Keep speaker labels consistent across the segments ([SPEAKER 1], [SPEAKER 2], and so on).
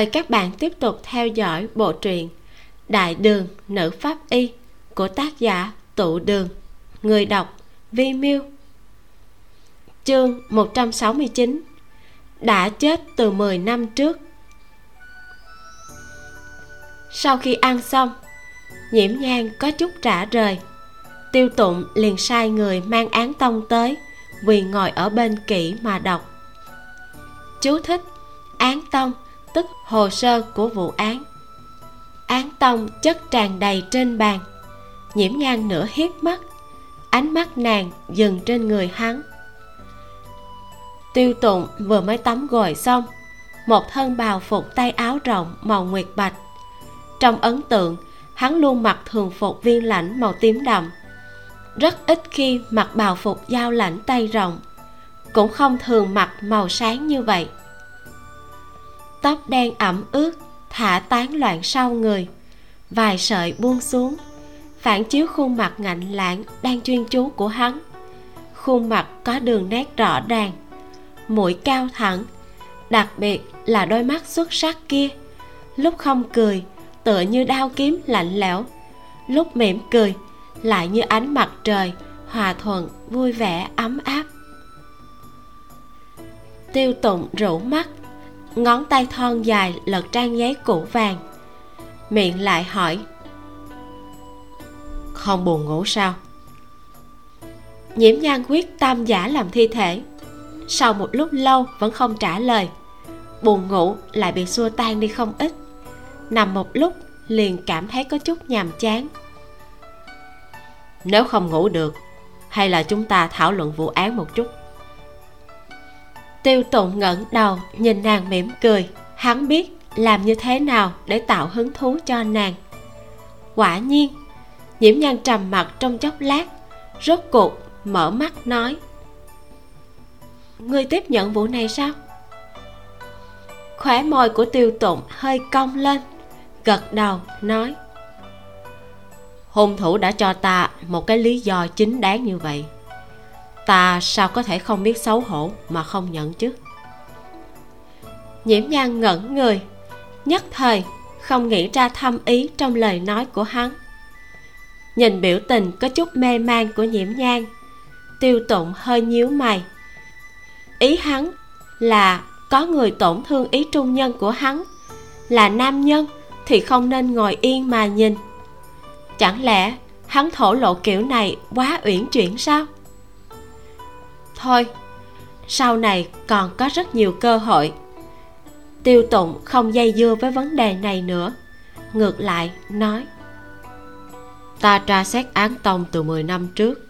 [SPEAKER 1] mời các bạn tiếp tục theo dõi bộ truyện Đại đường nữ pháp y của tác giả Tụ Đường, Người đọc Vi Miêu. Chương 169 Đã chết từ 10 năm trước. Sau khi ăn xong, Nhiễm nhang có chút trả rời. Tiêu tụng liền sai người mang án tông tới Quỳ ngồi ở bên kỹ mà đọc. Chú thích, Án tông tức hồ sơ của vụ án. Án tông chất tràn đầy trên bàn. Nhiễm ngang nửa hiếp mắt. Ánh mắt nàng dừng trên người hắn. Tiêu tụng vừa mới tắm gội xong, một thân bào phục tay áo rộng màu nguyệt bạch. Trong ấn tượng, hắn luôn mặc thường phục viên lãnh màu tím đậm. Rất ít khi mặc bào phục giao lãnh tay rộng. Cũng không thường mặc màu sáng như vậy tóc đen ẩm ướt, thả tán loạn sau người. Vài sợi buông xuống, phản chiếu khuôn mặt ngạnh lãng đang chuyên chú của hắn. Khuôn mặt có đường nét rõ ràng, mũi cao thẳng, đặc biệt là đôi mắt xuất sắc kia. Lúc không cười, tựa như đao kiếm lạnh lẽo. Lúc mỉm cười, lại như ánh mặt trời, hòa thuận, vui vẻ, ấm áp. Tiêu tụng rũ mắt ngón tay thon dài lật trang giấy cũ vàng. Miệng lại hỏi, không buồn ngủ sao? Nhiễm nhan quyết tam giả làm thi thể. Sau một lúc lâu vẫn không trả lời, buồn ngủ lại bị xua tan đi không ít. Nằm một lúc, liền cảm thấy có chút nhàm chán. Nếu không ngủ được, hay là chúng ta thảo luận vụ án một chút tiêu tụng ngẩng đầu, nhìn nàng mỉm cười. Hắn biết làm như thế nào để tạo hứng thú cho nàng. Quả nhiên, nhiễm nhan trầm mặt trong chốc lát, rốt cuộc mở mắt nói, ngươi tiếp nhận vụ này sao? Khóe môi của tiêu tụng hơi cong lên, gật đầu, nói, hung thủ đã cho ta một cái lý do chính đáng như vậy ta sao có thể không biết xấu hổ mà không nhận chứ? Nhiễm nhan ngẩn người, nhất thời không nghĩ ra thâm ý trong lời nói của hắn. Nhìn biểu tình có chút mê man của nhiễm nhan, tiêu tụng hơi nhíu mày. Ý hắn là có người tổn thương ý trung nhân của hắn, là nam nhân thì không nên ngồi yên mà nhìn. Chẳng lẽ hắn thổ lộ kiểu này quá uyển chuyển sao? Thôi. Sau này còn có rất nhiều cơ hội. Tiêu tụng không dây dưa với vấn đề này nữa. Ngược lại, nói, ta tra xét án tông từ 10 năm trước.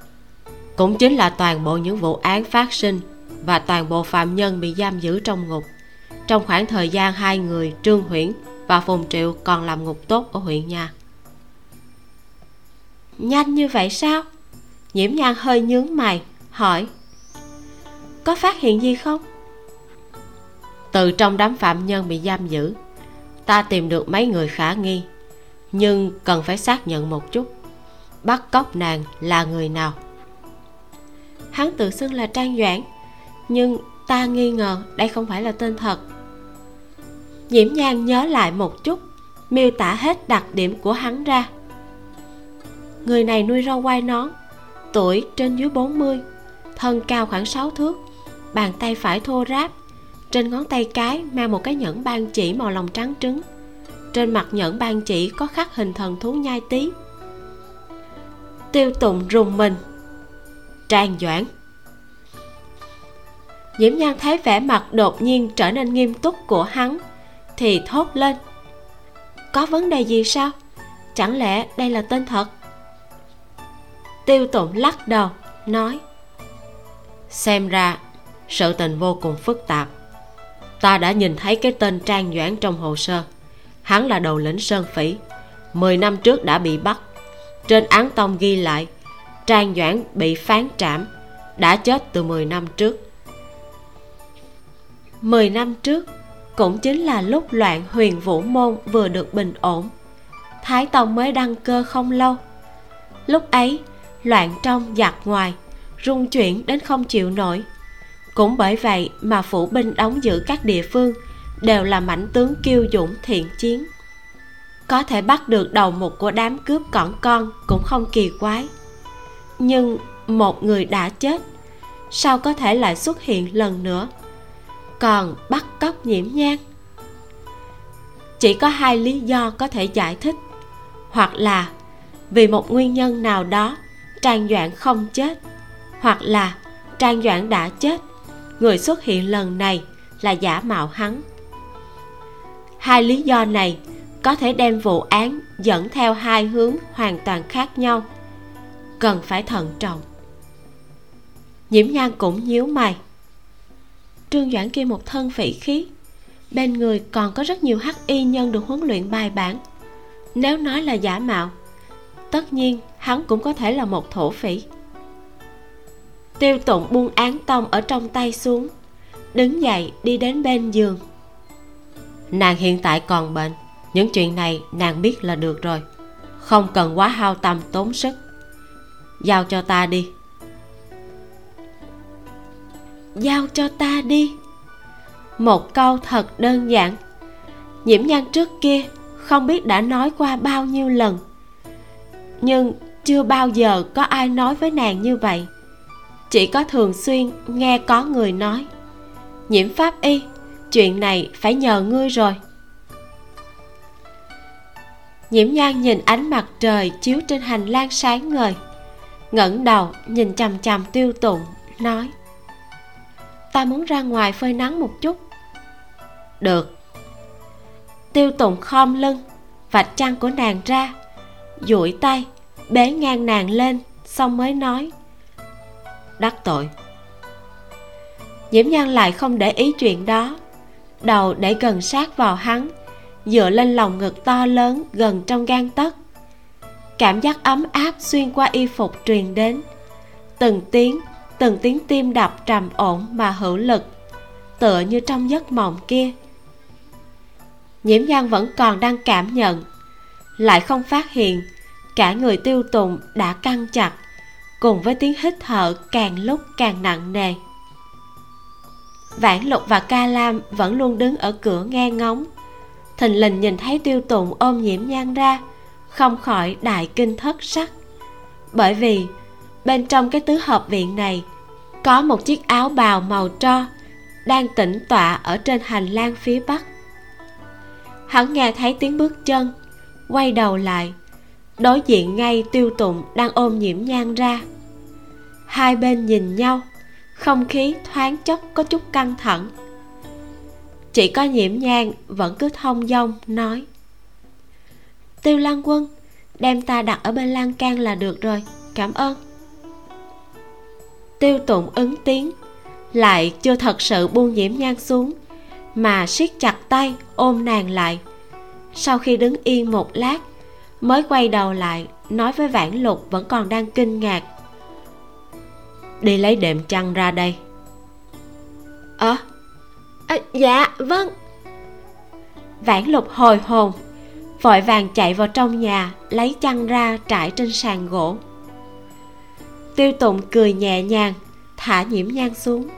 [SPEAKER 1] Cũng chính là toàn bộ những vụ án phát sinh và toàn bộ phạm nhân bị giam giữ trong ngục. Trong khoảng thời gian hai người, trương huyễn và phùng triệu còn làm ngục tốt ở huyện nhà. Nhanh như vậy sao? Nhiễm nhan hơi nhướng mày, hỏi có phát hiện gì không? Từ trong đám phạm nhân bị giam giữ ta tìm được mấy người khả nghi nhưng cần phải xác nhận một chút bắt cóc nàng là người nào. Hắn tự xưng là trang doãn nhưng ta nghi ngờ đây không phải là tên thật. Nhiễm nhan nhớ lại một chút miêu tả hết đặc điểm của hắn ra. Người này nuôi rau quai nón tuổi trên dưới 40 thân cao khoảng 6 thước bàn tay phải thô ráp, trên ngón tay cái mang một cái nhẫn ban chỉ màu lòng trắng trứng. Trên mặt nhẫn ban chỉ có khắc hình thần thú nhai tí tiêu tụng rùng mình. Trang doãn. Nhiễm nhan thấy vẻ mặt đột nhiên trở nên nghiêm túc của hắn, thì thốt lên. Có vấn đề gì sao? Chẳng lẽ đây là tên thật? Tiêu tụng lắc đầu, nói. Xem ra sự tình vô cùng phức tạp. Ta đã nhìn thấy cái tên trang doãn trong hồ sơ. Hắn là đầu lĩnh sơn phỉ. Mười năm trước đã bị bắt. Trên án tông ghi lại, trang doãn bị phán trảm, đã chết từ 10 năm trước. 10 năm trước cũng chính là lúc loạn huyền vũ môn vừa được bình ổn. Thái tông mới đăng cơ không lâu. Lúc ấy, loạn trong giặc ngoài, rung chuyển đến không chịu nổi cũng bởi vậy mà phủ binh đóng giữ các địa phương đều là mãnh tướng kiêu dũng thiện chiến. Có thể bắt được đầu một của đám cướp cỏn con cũng không kỳ quái. Nhưng một người đã chết, sao có thể lại xuất hiện lần nữa? Còn bắt cóc nhiễm nhang? Chỉ có hai lý do có thể giải thích. Hoặc là vì một nguyên nhân nào đó, trang doãn không chết, hoặc là trang doãn đã chết người xuất hiện lần này là giả mạo hắn. Hai lý do này có thể đem vụ án dẫn theo hai hướng hoàn toàn khác nhau, cần phải thận trọng. Nhiễm nhan cũng nhíu mày. Trương doãn kia một thân phỉ khí, bên người còn có rất nhiều hắc y nhân được huấn luyện bài bản. Nếu nói là giả mạo, tất nhiên hắn cũng có thể là một thổ phỉ tiêu tụng buông án tông ở trong tay xuống, đứng dậy đi đến bên giường. Nàng hiện tại còn bệnh, những chuyện này nàng biết là được rồi, không cần quá hao tâm tốn sức. Giao cho ta đi. Giao cho ta đi. Một câu thật đơn giản. Nhiễm nhan trước kia không biết đã nói qua bao nhiêu lần, nhưng chưa bao giờ có ai nói với nàng như vậy chỉ có thường xuyên nghe có người nói. Nhiễm pháp y, chuyện này phải nhờ ngươi rồi. Nhiễm nhan nhìn ánh mặt trời chiếu trên hành lang sáng ngời, ngẩng đầu nhìn chằm chằm tiêu tụng, nói, ta muốn ra ngoài phơi nắng một chút. Được. Tiêu tụng khom lưng, vạch chăn của nàng ra, duỗi tay, bế ngang nàng lên, xong mới nói đắc tội. Nhiễm nhan lại không để ý chuyện đó. Đầu để gần sát vào hắn, dựa lên lòng ngực to lớn gần trong gan tấc cảm giác ấm áp xuyên qua y phục truyền đến. Từng tiếng từng tiếng tim đập trầm ổn mà hữu lực, tựa như trong giấc mộng kia. Nhiễm nhan vẫn còn đang cảm nhận, lại không phát hiện cả người tiêu tùng đã căng chặt cùng với tiếng hít thở càng lúc càng nặng nề. Vãn lục và ca lam vẫn luôn đứng ở cửa nghe ngóng. Thình lình nhìn thấy tiêu tụng ôm nhiễm nhan ra, không khỏi đại kinh thất sắc. Bởi vì, bên trong cái tứ hợp viện này, có một chiếc áo bào màu tro đang tĩnh tọa ở trên hành lang phía bắc. Hắn nghe thấy tiếng bước chân, quay đầu lại đối diện ngay tiêu tụng đang ôm nhiễm nhan ra. Hai bên nhìn nhau, không khí thoáng chốc có chút căng thẳng. Chỉ có nhiễm nhang vẫn cứ thông dong, nói, tiêu lan quân, đem ta đặt ở bên lan can là được rồi, cảm ơn. Tiêu tụng ứng tiếng, lại chưa thật sự buông nhiễm nhang xuống, mà siết chặt tay ôm nàng lại. Sau khi đứng yên một lát mới quay đầu lại nói với vãn lục vẫn còn đang kinh ngạc. Đi lấy đệm chăn ra đây. Ờ à, dạ vâng. Vãn lục hồi hồn vội vàng chạy vào trong nhà lấy chăn ra trải trên sàn gỗ. Tiêu tụng cười nhẹ nhàng thả nhiễm nhang xuống.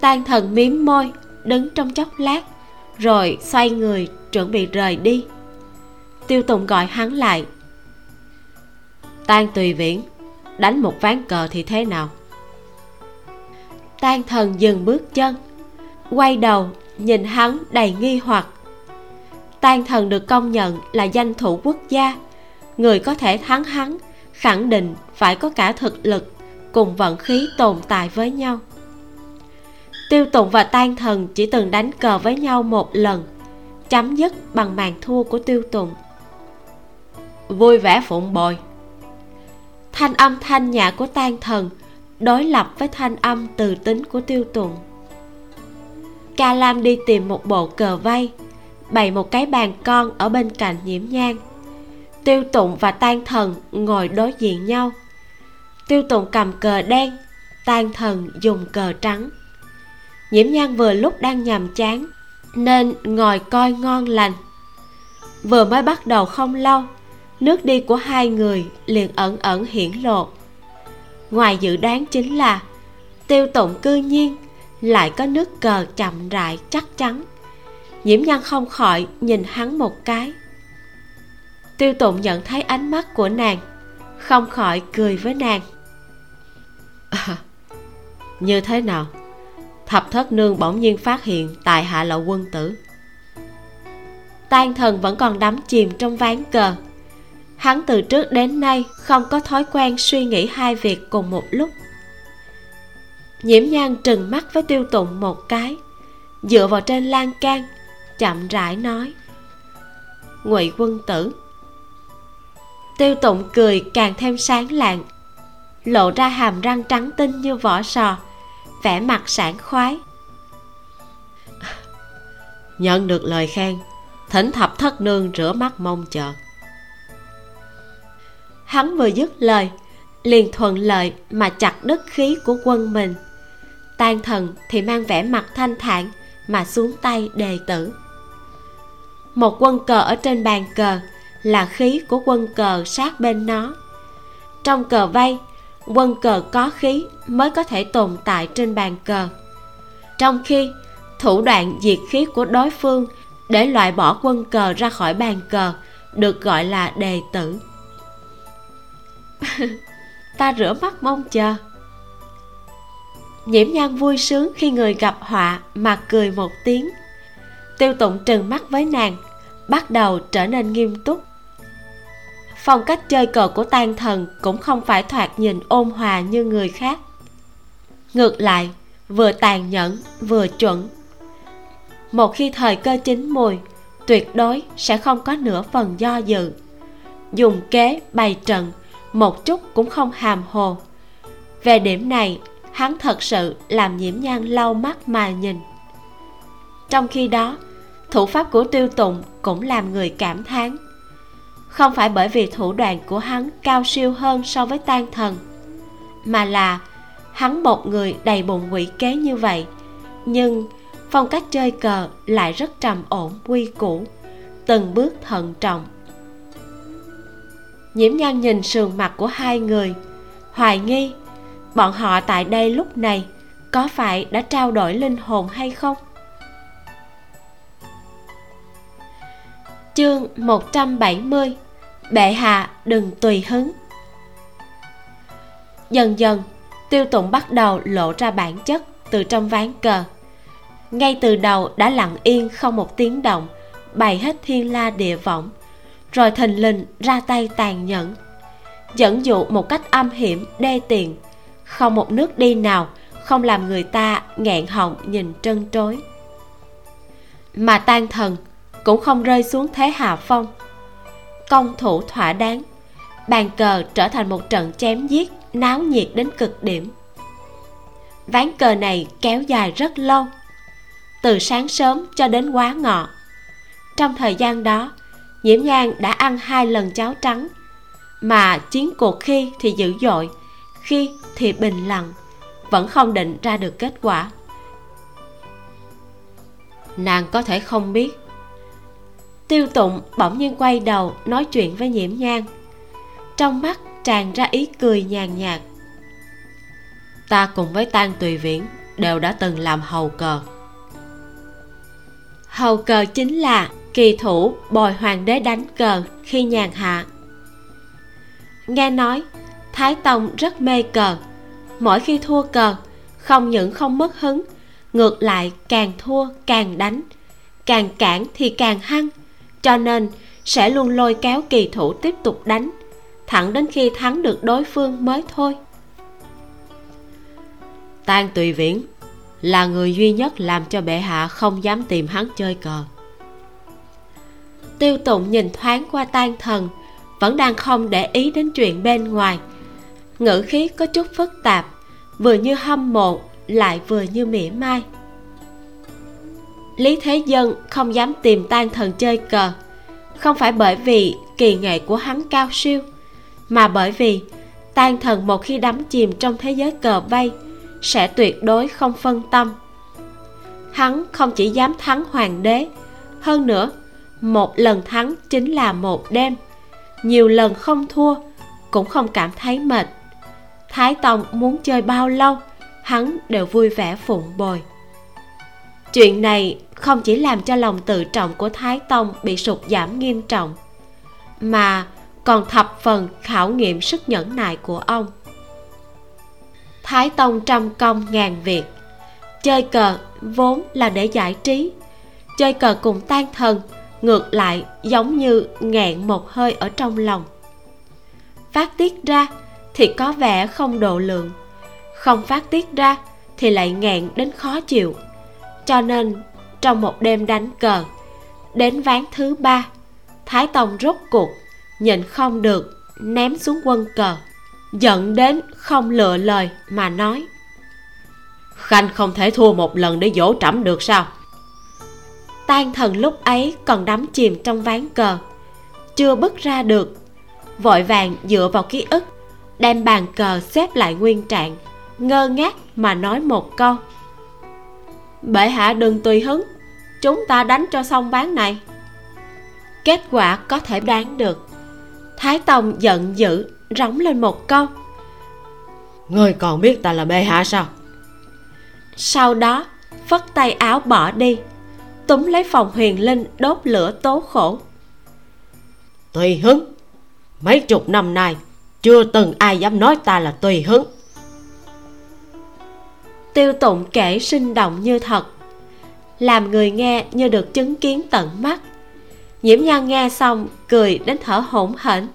[SPEAKER 1] Tan thần miếm môi đứng trong chốc lát rồi xoay người chuẩn bị rời đi tiêu Tùng gọi hắn lại. Tan tùy viễn, đánh một ván cờ thì thế nào? Tan thần dừng bước chân, quay đầu nhìn hắn đầy nghi hoặc. Tan thần được công nhận là danh thủ quốc gia. Người có thể thắng hắn khẳng định phải có cả thực lực cùng vận khí tồn tại với nhau. Tiêu tụng và tan thần chỉ từng đánh cờ với nhau một lần, chấm dứt bằng màn thua của tiêu tụng vui vẻ phụng bồi. Thanh âm thanh nhã của tan thần đối lập với thanh âm từ tính của tiêu tùng. Ca lam đi tìm một bộ cờ vây, bày một cái bàn con ở bên cạnh nhiễm nhang tiêu tụng và tan thần ngồi đối diện nhau. Tiêu tụng cầm cờ đen tan thần dùng cờ trắng. Nhiễm nhang vừa lúc đang nhàm chán, nên ngồi coi ngon lành. Vừa mới bắt đầu không lâu nước đi của hai người liền ẩn ẩn hiển lộ. Ngoài dự đoán chính là tiêu tụng cư nhiên lại có nước cờ chậm rãi chắc chắn. Nhiễm nhan không khỏi nhìn hắn một cái. Tiêu tụng nhận thấy ánh mắt của nàng không khỏi cười với nàng. À, như thế nào? Thập thất nương bỗng nhiên phát hiện tại hạ lậu quân tử. Tan thần vẫn còn đắm chìm trong ván cờ hắn từ trước đến nay không có thói quen suy nghĩ hai việc cùng một lúc. Nhiễm nhan trừng mắt với tiêu tụng một cái, dựa vào trên lan can, chậm rãi nói, ngụy quân tử. Tiêu tụng cười càng thêm sáng lạng, lộ ra hàm răng trắng tinh như vỏ sò, vẻ mặt sảng khoái. Nhận được lời khen, thỉnh thập thất nương rửa mắt mong chờ hắn vừa dứt lời, liền thuận lợi mà chặt đứt khí của quân mình. Tan thần thì mang vẻ mặt thanh thản mà xuống tay đề tử. Một quân cờ ở trên bàn cờ là khí của quân cờ sát bên nó. Trong cờ vây, quân cờ có khí mới có thể tồn tại trên bàn cờ. Trong khi thủ đoạn diệt khí của đối phương để loại bỏ quân cờ ra khỏi bàn cờ được gọi là đề tử. ta rửa mắt mong chờ. Nhiễm nhan vui sướng khi người gặp họa mà cười một tiếng. Tiêu tụng trừng mắt với nàng, bắt đầu trở nên nghiêm túc. Phong cách chơi cờ của tan thần cũng không phải thoạt nhìn ôn hòa như người khác. Ngược lại, vừa tàn nhẫn, vừa chuẩn. Một khi thời cơ chín mùi, tuyệt đối sẽ không có nửa phần do dự. Dùng kế bày trận một chút cũng không hàm hồ. Về điểm này, hắn thật sự làm nhiễm nhan lau mắt mà nhìn. Trong khi đó, thủ pháp của tiêu tụng cũng làm người cảm thán. Không phải bởi vì thủ đoạn của hắn cao siêu hơn so với tan thần, mà là hắn một người đầy bụng quỷ kế như vậy, nhưng phong cách chơi cờ lại rất trầm ổn, quy củ, từng bước thận trọng nhiễm nhan nhìn sườn mặt của hai người. Hoài nghi, bọn họ tại đây lúc này có phải đã trao đổi linh hồn hay không? Chương 170 Bệ hạ đừng tùy hứng. Dần dần, Tiêu tụng bắt đầu lộ ra bản chất Từ trong ván cờ. Ngay từ đầu đã lặng yên không một tiếng động, Bày hết thiên la địa võng. Rồi thình lình ra tay tàn nhẫn. Dẫn dụ một cách âm hiểm, đê tiện. Không một nước đi nào, Không làm người ta nghẹn họng nhìn trân trối. Mà tan thần Cũng không rơi xuống thế hạ phong. Công thủ thỏa đáng, bàn cờ trở thành một trận chém giết, náo nhiệt đến cực điểm. Ván cờ này kéo dài rất lâu, từ sáng sớm cho đến quá ngọ. Trong thời gian đó nhiễm nhan đã ăn hai lần cháo trắng. Mà chiến cuộc khi thì dữ dội, khi thì bình lặng, vẫn không định ra được kết quả. Nàng có thể không biết. Tiêu tụng bỗng nhiên quay đầu nói chuyện với nhiễm nhan trong mắt tràn ra ý cười nhàn nhạt. Ta cùng với tan tùy viễn đều đã từng làm hầu cờ. Hầu cờ chính là kỳ thủ bồi hoàng đế đánh cờ khi nhàn hạ. Nghe nói, thái tông rất mê cờ. Mỗi khi thua cờ, không những không mất hứng, ngược lại càng thua càng đánh. Càng cản thì càng hăng, cho nên sẽ luôn lôi kéo kỳ thủ tiếp tục đánh, thẳng đến khi thắng được đối phương mới thôi. Tan tùy viễn là người duy nhất làm cho bệ hạ không dám tìm hắn chơi cờ tiêu tụng nhìn thoáng qua tan thần, vẫn đang không để ý đến chuyện bên ngoài. Ngữ khí có chút phức tạp, vừa như hâm mộ, lại vừa như mỉa mai. Lý thế dân không dám tìm tan thần chơi cờ, không phải bởi vì kỳ nghệ của hắn cao siêu, mà bởi vì tan thần một khi đắm chìm trong thế giới cờ vây sẽ tuyệt đối không phân tâm. Hắn không chỉ dám thắng hoàng đế, hơn nữa một lần thắng chính là một đêm. Nhiều lần không thua, cũng không cảm thấy mệt. Thái tông muốn chơi bao lâu, hắn đều vui vẻ phụng bồi. Chuyện này không chỉ làm cho lòng tự trọng của thái tông bị sụt giảm nghiêm trọng, mà còn thập phần khảo nghiệm sức nhẫn nại của ông. Thái tông trăm công ngàn việc. Chơi cờ vốn là để giải trí, chơi cờ cùng tan thần ngược lại giống như nghẹn một hơi ở trong lòng. Phát tiết ra thì có vẻ không độ lượng, không phát tiết ra thì lại nghẹn đến khó chịu. Cho nên, trong một đêm đánh cờ, đến ván thứ ba, thái tông rốt cuộc nhịn không được ném xuống quân cờ, giận đến không lựa lời mà nói. Khanh không thể thua một lần để dỗ trẫm được sao? Tan thần lúc ấy còn đắm chìm trong ván cờ. Chưa bước ra được vội vàng dựa vào ký ức đem bàn cờ xếp lại nguyên trạng ngơ ngác mà nói một câu. Bệ hạ đừng tùy hứng chúng ta đánh cho xong ván này. Kết quả có thể đoán được. Thái tông giận dữ rống lên một câu. Ngươi còn biết ta là bệ hạ sao? Sau đó phất tay áo bỏ đi túm lấy phòng huyền linh đốt lửa tố khổ. Tùy hứng. Mấy chục năm nay chưa từng ai dám nói ta là tùy hứng. Tiêu tụng kể sinh động như thật làm người nghe như được chứng kiến tận mắt. Nhiễm nhan nghe xong cười đến thở hổn hển.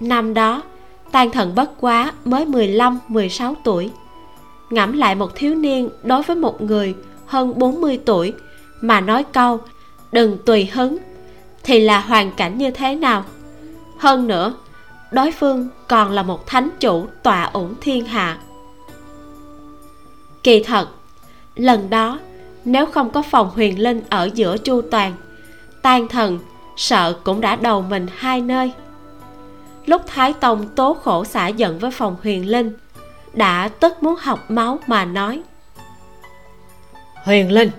[SPEAKER 1] Năm đó tan thần bất quá mới 15, 16 tuổi. Ngẫm lại một thiếu niên đối với một người hơn 40 tuổi mà nói câu, đừng tùy hứng. Thì là hoàn cảnh như thế nào? Hơn nữa, đối phương còn là một thánh chủ tọa ủng thiên hạ. Kỳ thật, lần đó, nếu không có phòng huyền linh ở giữa chu toàn tan thần, sợ cũng đã đầu mình hai nơi. Lúc thái tông tố khổ xả giận với phòng huyền linh, đã tức muốn học máu mà nói, huyền linh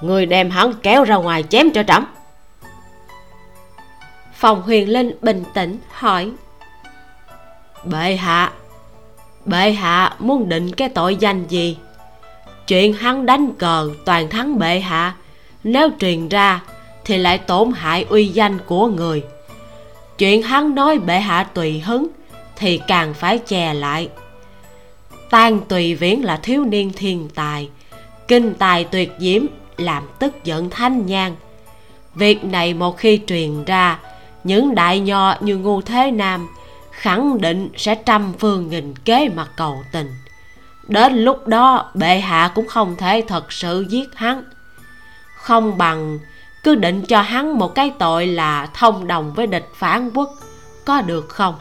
[SPEAKER 1] người đem hắn kéo ra ngoài chém cho trẫm. Phòng huyền linh bình tĩnh, hỏi. Bệ hạ bệ hạ muốn định cái tội danh gì? Chuyện hắn đánh cờ toàn thắng bệ hạ. Nếu truyền ra, thì lại tổn hại uy danh của người. Chuyện hắn nói bệ hạ tùy hứng, thì càng phải chè lại. Tan tùy viễn là thiếu niên thiên tài, kinh tài tuyệt diễm làm tức giận thanh nhàn việc này một khi truyền ra, những đại nho như ngu thế nam khẳng định sẽ trăm phương nghìn kế mà cầu tình. Đến lúc đó, bệ hạ cũng không thể thật sự giết hắn. Không bằng cứ định cho hắn một cái tội là thông đồng với địch phản quốc, có được không?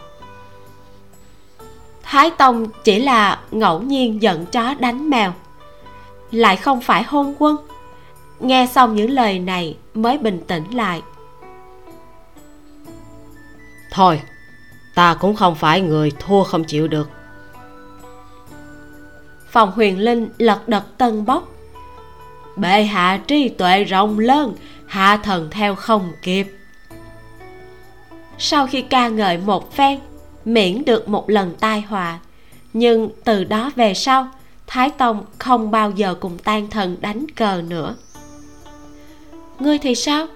[SPEAKER 1] Thái tông chỉ là ngẫu nhiên giận chó đánh mèo, lại không phải hôn quân nghe xong những lời này mới bình tĩnh lại. Thôi ta cũng không phải người thua không chịu được. Phòng huyền linh lật đật tân bốc. Bệ hạ trí tuệ rộng lớn hạ thần theo không kịp. Sau khi ca ngợi một phen miễn được một lần tai họa nhưng từ đó về sau thái tông không bao giờ cùng tan thần đánh cờ nữa ngươi thì sao?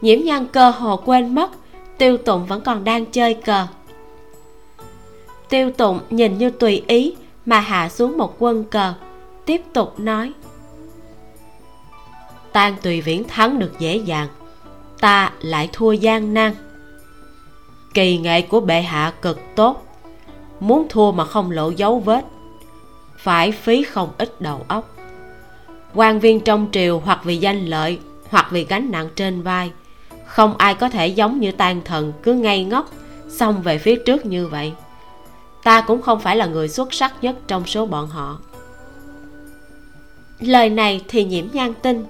[SPEAKER 1] Nhiễm nhan cơ hồ quên mất, tiêu tụng vẫn còn đang chơi cờ. Tiêu tụng nhìn như tùy ý mà hạ xuống một quân cờ, tiếp tục nói. Tan tùy viễn thắng được dễ dàng, ta lại thua gian nan. Kỳ nghệ của bệ hạ cực tốt, muốn thua mà không lộ dấu vết, phải phí không ít đầu óc quan viên trong triều hoặc vì danh lợi, hoặc vì gánh nặng trên vai. Không ai có thể giống như tan thần cứ ngây ngốc, xông về phía trước như vậy. Ta cũng không phải là người xuất sắc nhất trong số bọn họ. Lời này thì nhiễm nhan tin.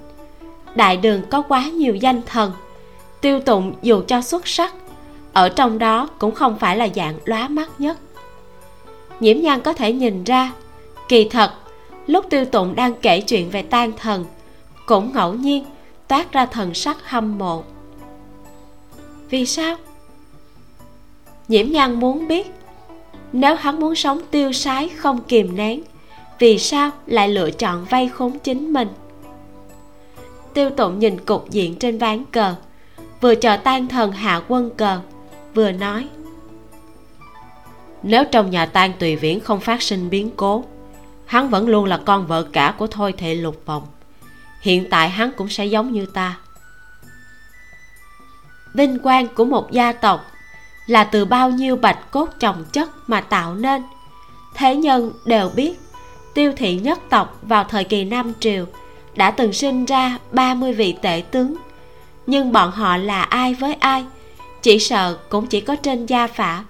[SPEAKER 1] Đại đường có quá nhiều danh thần. Tiêu tụng dù cho xuất sắc, ở trong đó cũng không phải là dạng lóa mắt nhất. Nhiễm nhan có thể nhìn ra, kỳ thật lúc tiêu tụng đang kể chuyện về tan thần, cũng ngẫu nhiên toát ra thần sắc hâm mộ. Vì sao? Nhiễm nhan muốn biết. Nếu hắn muốn sống tiêu sái không kìm nén, vì sao lại lựa chọn vay khốn chính mình? Tiêu tụng nhìn cục diện trên ván cờ, vừa chờ tan thần hạ quân cờ, vừa nói. Nếu trong nhà tan tùy viễn không phát sinh biến cố hắn vẫn luôn là con vợ cả của thôi thệ lục vòng. Hiện tại hắn cũng sẽ giống như ta. Vinh quang của một gia tộc là từ bao nhiêu bạch cốt trồng chất mà tạo nên. Thế nhân đều biết, tiêu thị nhất tộc vào thời kỳ Nam Triều đã từng sinh ra 30 vị tể tướng. Nhưng bọn họ là ai với ai, chỉ sợ cũng chỉ có trên gia phả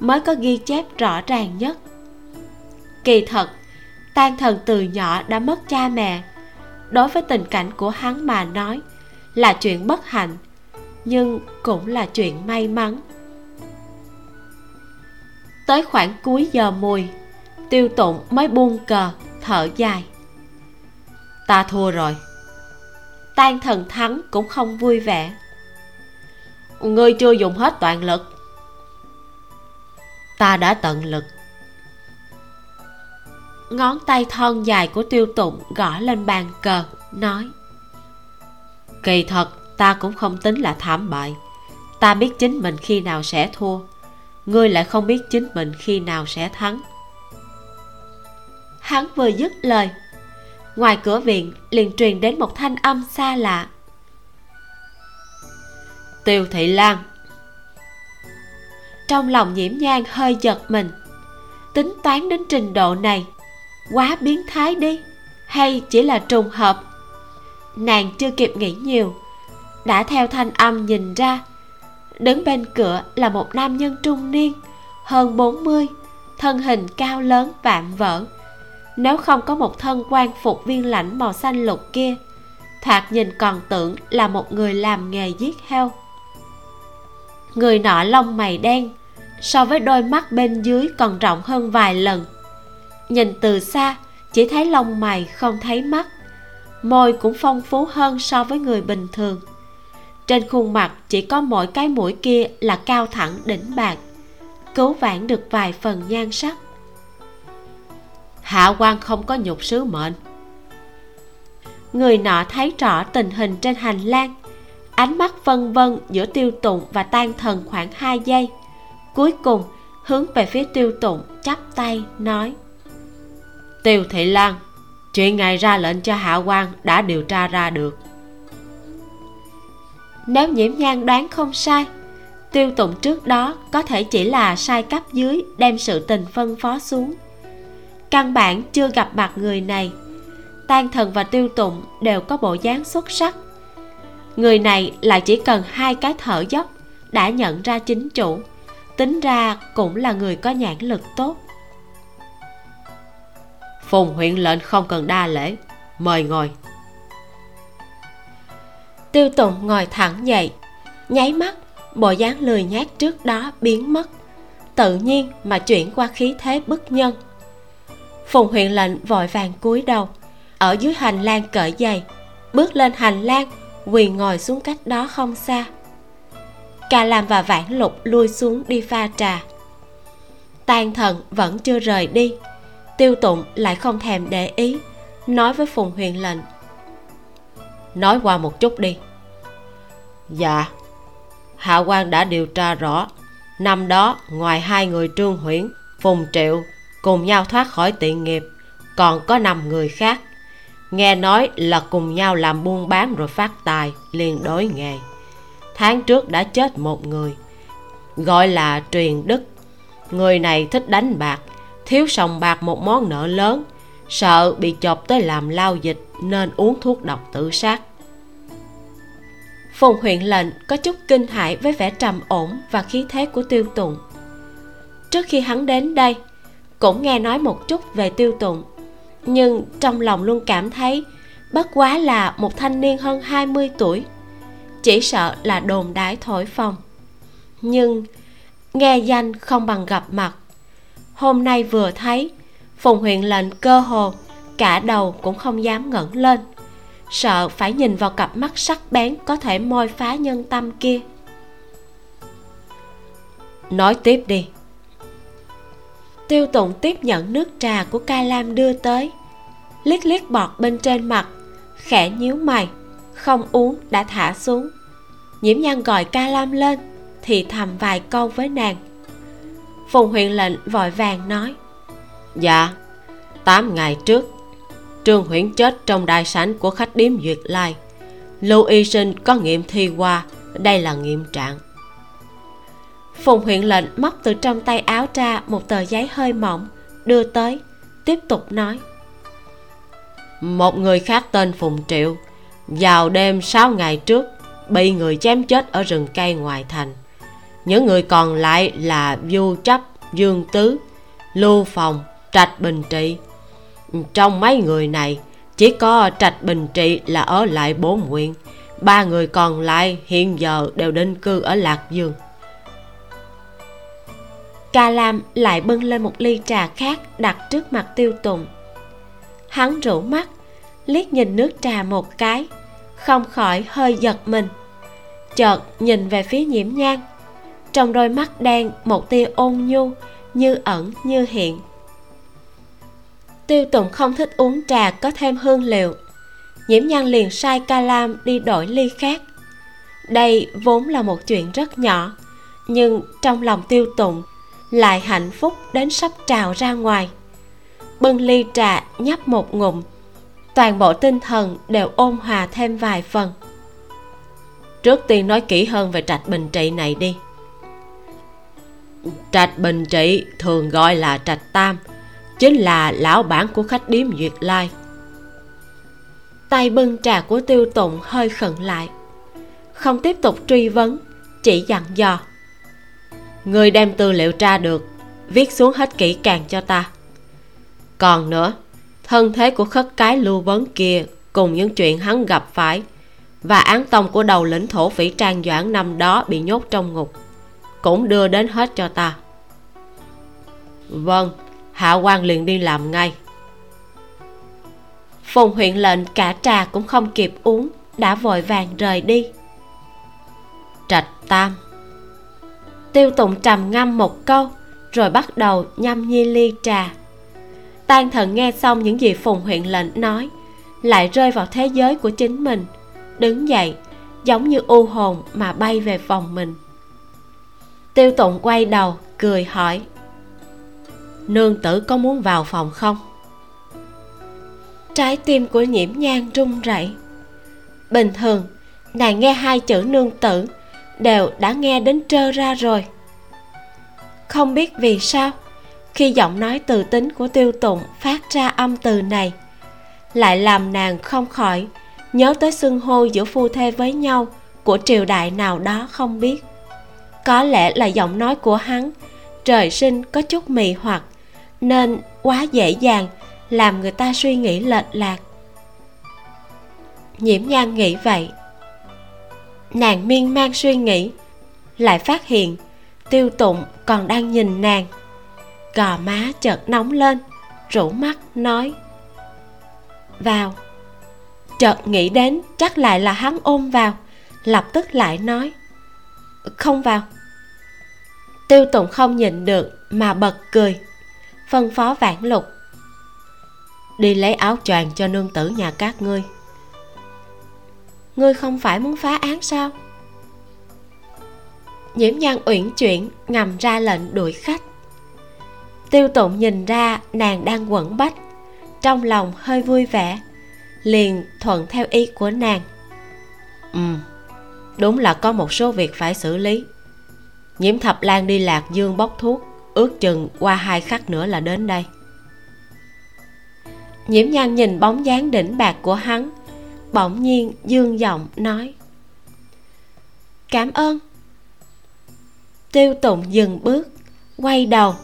[SPEAKER 1] mới có ghi chép rõ ràng nhất. Kỳ thật tan thần từ nhỏ đã mất cha mẹ. Đối với tình cảnh của hắn mà nói, là chuyện bất hạnh, nhưng cũng là chuyện may mắn. Tới khoảng cuối giờ mùi, tiêu tụng mới buông cờ, thở dài. Ta thua rồi. Tan thần thắng cũng không vui vẻ. Ngươi chưa dùng hết toàn lực. Ta đã tận lực ngón tay thon dài của tiêu tụng gõ lên bàn cờ, nói, kỳ thật, ta cũng không tính là thảm bại. Ta biết chính mình khi nào sẽ thua. Ngươi lại không biết chính mình khi nào sẽ thắng. Hắn vừa dứt lời, ngoài cửa viện liền truyền đến một thanh âm xa lạ. Tiêu thị lan. Trong lòng nhiễm nhang hơi giật mình, tính toán đến trình độ này quá biến thái đi? Hay chỉ là trùng hợp? Nàng chưa kịp nghĩ nhiều, đã theo thanh âm nhìn ra, đứng bên cửa là một nam nhân trung niên, hơn 40 thân hình cao lớn, vạm vỡ. Nếu không có một thân quan phục viên lãnh màu xanh lục kia, thoạt nhìn còn tưởng là một người làm nghề giết heo. Người nọ lông mày đen, so với đôi mắt bên dưới còn rộng hơn vài lần nhìn từ xa, chỉ thấy lông mày không thấy mắt. Môi cũng phong phú hơn so với người bình thường. Trên khuôn mặt chỉ có mỗi cái mũi kia là cao thẳng, đỉnh bạc. Cứu vãn được vài phần nhan sắc. Hạ quan không có nhục sứ mệnh. Người nọ thấy rõ tình hình trên hành lang. Ánh mắt vân vân giữa tiêu tụng và tan thần khoảng 2 giây. Cuối cùng, hướng về phía tiêu tụng, chắp tay, nói tiêu thị lan chuyện ngài ra lệnh cho hạ quan đã điều tra ra được. Nếu nhiễm nhan đoán không sai, tiêu tụng trước đó có thể chỉ là sai cấp dưới đem sự tình phân phó xuống. Căn bản chưa gặp mặt người này, tan thần và tiêu tụng đều có bộ dáng xuất sắc. Người này lại chỉ cần hai cái thở dốc đã nhận ra chính chủ, tính ra cũng là người có nhãn lực tốt phùng huyện lệnh không cần đa lễ. Mời ngồi. Tiêu tụng ngồi thẳng dậy, nháy mắt, bộ dáng lười nhát trước đó biến mất. Tự nhiên mà chuyển qua khí thế bức nhân. Phùng huyện lệnh vội vàng cúi đầu, ở dưới hành lang cởi giày, bước lên hành lang, quỳ ngồi xuống cách đó không xa. Ca lam và vãn lục lui xuống đi pha trà. Tan thần vẫn chưa rời đi tiêu tụng lại không thèm để ý, nói với phùng huyền lệnh. Nói qua một chút đi. Dạ. Hạ quan đã điều tra rõ, năm đó ngoài hai người trương huyễn phùng triệu cùng nhau thoát khỏi tiện nghiệp, còn có năm người khác. Nghe nói là cùng nhau làm buôn bán rồi phát tài, liền đối nghề. Tháng trước đã chết một người, gọi là truyền đức. Người này thích đánh bạc thiếu sòng bạc một món nợ lớn. Sợ bị chộp tới làm lao dịch nên uống thuốc độc tự sát. Phùng huyện lệnh có chút kinh hãi với vẻ trầm ổn và khí thế của tiêu tụng trước khi hắn đến đây, cũng nghe nói một chút về tiêu tụng nhưng trong lòng luôn cảm thấy bất quá là một thanh niên hơn 20 tuổi, chỉ sợ là đồn đái thổi phong nhưng nghe danh không bằng gặp mặt hôm nay vừa thấy, phùng huyện lệnh cơ hồ, cả đầu cũng không dám ngẩng lên. Sợ phải nhìn vào cặp mắt sắc bén có thể môi phá nhân tâm kia. Nói tiếp đi. Tiêu tụng tiếp nhận nước trà của ca lam đưa tới. Liếc liếc bọt bên trên mặt, khẽ nhíu mày, không uống đã thả xuống. Nhiễm nhan gọi ca lam lên, thì thầm vài câu với nàng phùng huyện lệnh vội vàng nói.
[SPEAKER 2] Dạ tám ngày trước trương huyễn chết trong đại sảnh của khách điếm duyệt lai. Lưu y sinh có nghiệm thi qua đây là nghiệm trạng.
[SPEAKER 1] Phùng huyện lệnh móc từ trong tay áo ra một tờ giấy hơi mỏng đưa tới tiếp tục nói.
[SPEAKER 2] Một người khác tên phùng triệu vào đêm sáu ngày trước bị người chém chết ở rừng cây ngoài thành những người còn lại là du chấp dương tứ, lưu phòng, trạch bình trị. Trong mấy người này, chỉ có trạch bình trị là ở lại bốn huyện ba người còn lại hiện giờ đều định cư ở lạc dương.
[SPEAKER 1] Ca lam lại bưng lên một ly trà khác đặt trước mặt tiêu tùng. Hắn rủ mắt, liếc nhìn nước trà một cái, không khỏi hơi giật mình. Chợt nhìn về phía nhiễm nhang trong đôi mắt đen, một tia ôn nhu, như ẩn, như hiện. Tiêu tùng không thích uống trà có thêm hương liệu. Nhiễm nhan liền sai ca lam đi đổi ly khác. Đây vốn là một chuyện rất nhỏ, nhưng trong lòng tiêu tụng lại hạnh phúc đến sắp trào ra ngoài. Bưng ly trà, nhấp một ngụm. Toàn bộ tinh thần đều ôn hòa thêm vài phần.
[SPEAKER 2] Trước tiên nói kỹ hơn về trạch bình trị này đi trạch bình trị thường gọi là trạch tam, chính là lão bản của khách điếm duyệt lai.
[SPEAKER 1] Tay bưng trà của tiêu tụng hơi khẩn lại, không tiếp tục truy vấn, chỉ dặn dò.
[SPEAKER 2] Người đem tư liệu tra được, viết xuống hết kỹ càng cho ta. Còn nữa, thân thế của khất cái lưu vấn kia cùng những chuyện hắn gặp phải và án tông của đầu lĩnh thổ phỉ trang doãn năm đó bị nhốt trong ngục cũng đưa đến hết cho ta. Vâng hạ quan liền đi làm ngay.
[SPEAKER 1] Phùng huyện lệnh cả trà cũng không kịp uống, đã vội vàng rời đi.
[SPEAKER 2] Trạch tam.
[SPEAKER 1] Tiêu tụng trầm ngâm một câu, rồi bắt đầu nhâm nhi ly trà. Tan thần nghe xong những gì phùng huyện lệnh nói, lại rơi vào thế giới của chính mình, đứng dậy, giống như u hồn mà bay về phòng mình tiêu tụng quay đầu, cười hỏi,
[SPEAKER 2] nương tử có muốn vào phòng không?
[SPEAKER 1] Trái tim của nhiễm nhan run rẩy. Bình thường, nàng nghe hai chữ nương tử đều đã nghe đến trơ ra rồi. Không biết vì sao, khi giọng nói từ tính của tiêu tụng phát ra âm từ này, lại làm nàng không khỏi nhớ tới xưng hô giữa phu thê với nhau của triều đại nào đó không biết có lẽ là giọng nói của hắn. Trời sinh có chút mị hoặc, nên quá dễ dàng, làm người ta suy nghĩ lệch lạc. Nhiễm nhan nghĩ vậy. Nàng miên man suy nghĩ, lại phát hiện tiêu tụng còn đang nhìn nàng. Gò má chợt nóng lên, rủ mắt nói, vào. Chợt nghĩ đến chắc lại là hắn ôm vào, lập tức lại nói không vào. Tiêu tụng không nhìn được mà bật cười, phân phó vãn lục.
[SPEAKER 2] Đi lấy áo choàng cho nương tử nhà các ngươi.
[SPEAKER 1] Ngươi không phải muốn phá án sao? Nhiễm nhan uyển chuyển, ngầm ra lệnh đuổi khách. Tiêu tụng nhìn ra nàng đang quẩn bách, trong lòng hơi vui vẻ, liền thuận theo ý của nàng.
[SPEAKER 2] Ừ đúng là có một số việc phải xử lý. Nhiễm thập lan đi lạc dương bốc thuốc, ước chừng qua hai khắc nữa là đến đây.
[SPEAKER 1] Nhiễm nhan nhìn bóng dáng đỉnh bạc của hắn, bỗng nhiên dương giọng nói, cảm ơn. Tiêu tụng dừng bước, quay đầu,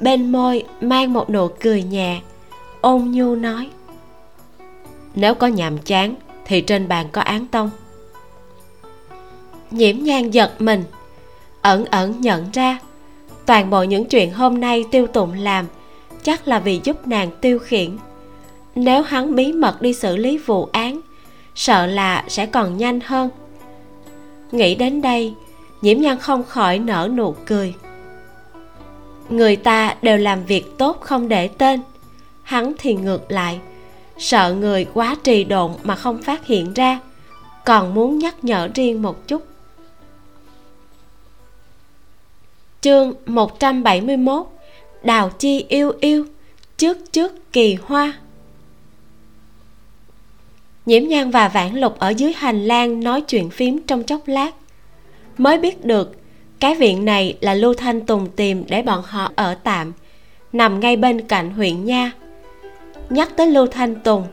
[SPEAKER 1] bên môi mang một nụ cười nhẹ, ôn nhu nói,
[SPEAKER 2] nếu có nhàm chán thì trên bàn có án tông
[SPEAKER 1] nhiễm nhan giật mình. Ẩn ẩn nhận ra, toàn bộ những chuyện hôm nay tiêu tụng làm chắc là vì giúp nàng tiêu khiển. Nếu hắn bí mật đi xử lý vụ án, sợ là sẽ còn nhanh hơn. Nghĩ đến đây, nhiễm nhan không khỏi nở nụ cười. Người ta đều làm việc tốt không để tên. Hắn thì ngược lại, sợ người quá trì độn mà không phát hiện ra, còn muốn nhắc nhở riêng một chút. Chương 171 Đào chi yêu yêu, Trước trước kỳ hoa. Nhiễm nhan và vãn lục ở dưới hành lang nói chuyện phím trong chốc lát. Mới biết được, cái viện này là Lưu Thanh Tùng tìm để bọn họ ở tạm, Nằm ngay bên cạnh huyện Nha. Nhắc tới Lưu Thanh Tùng,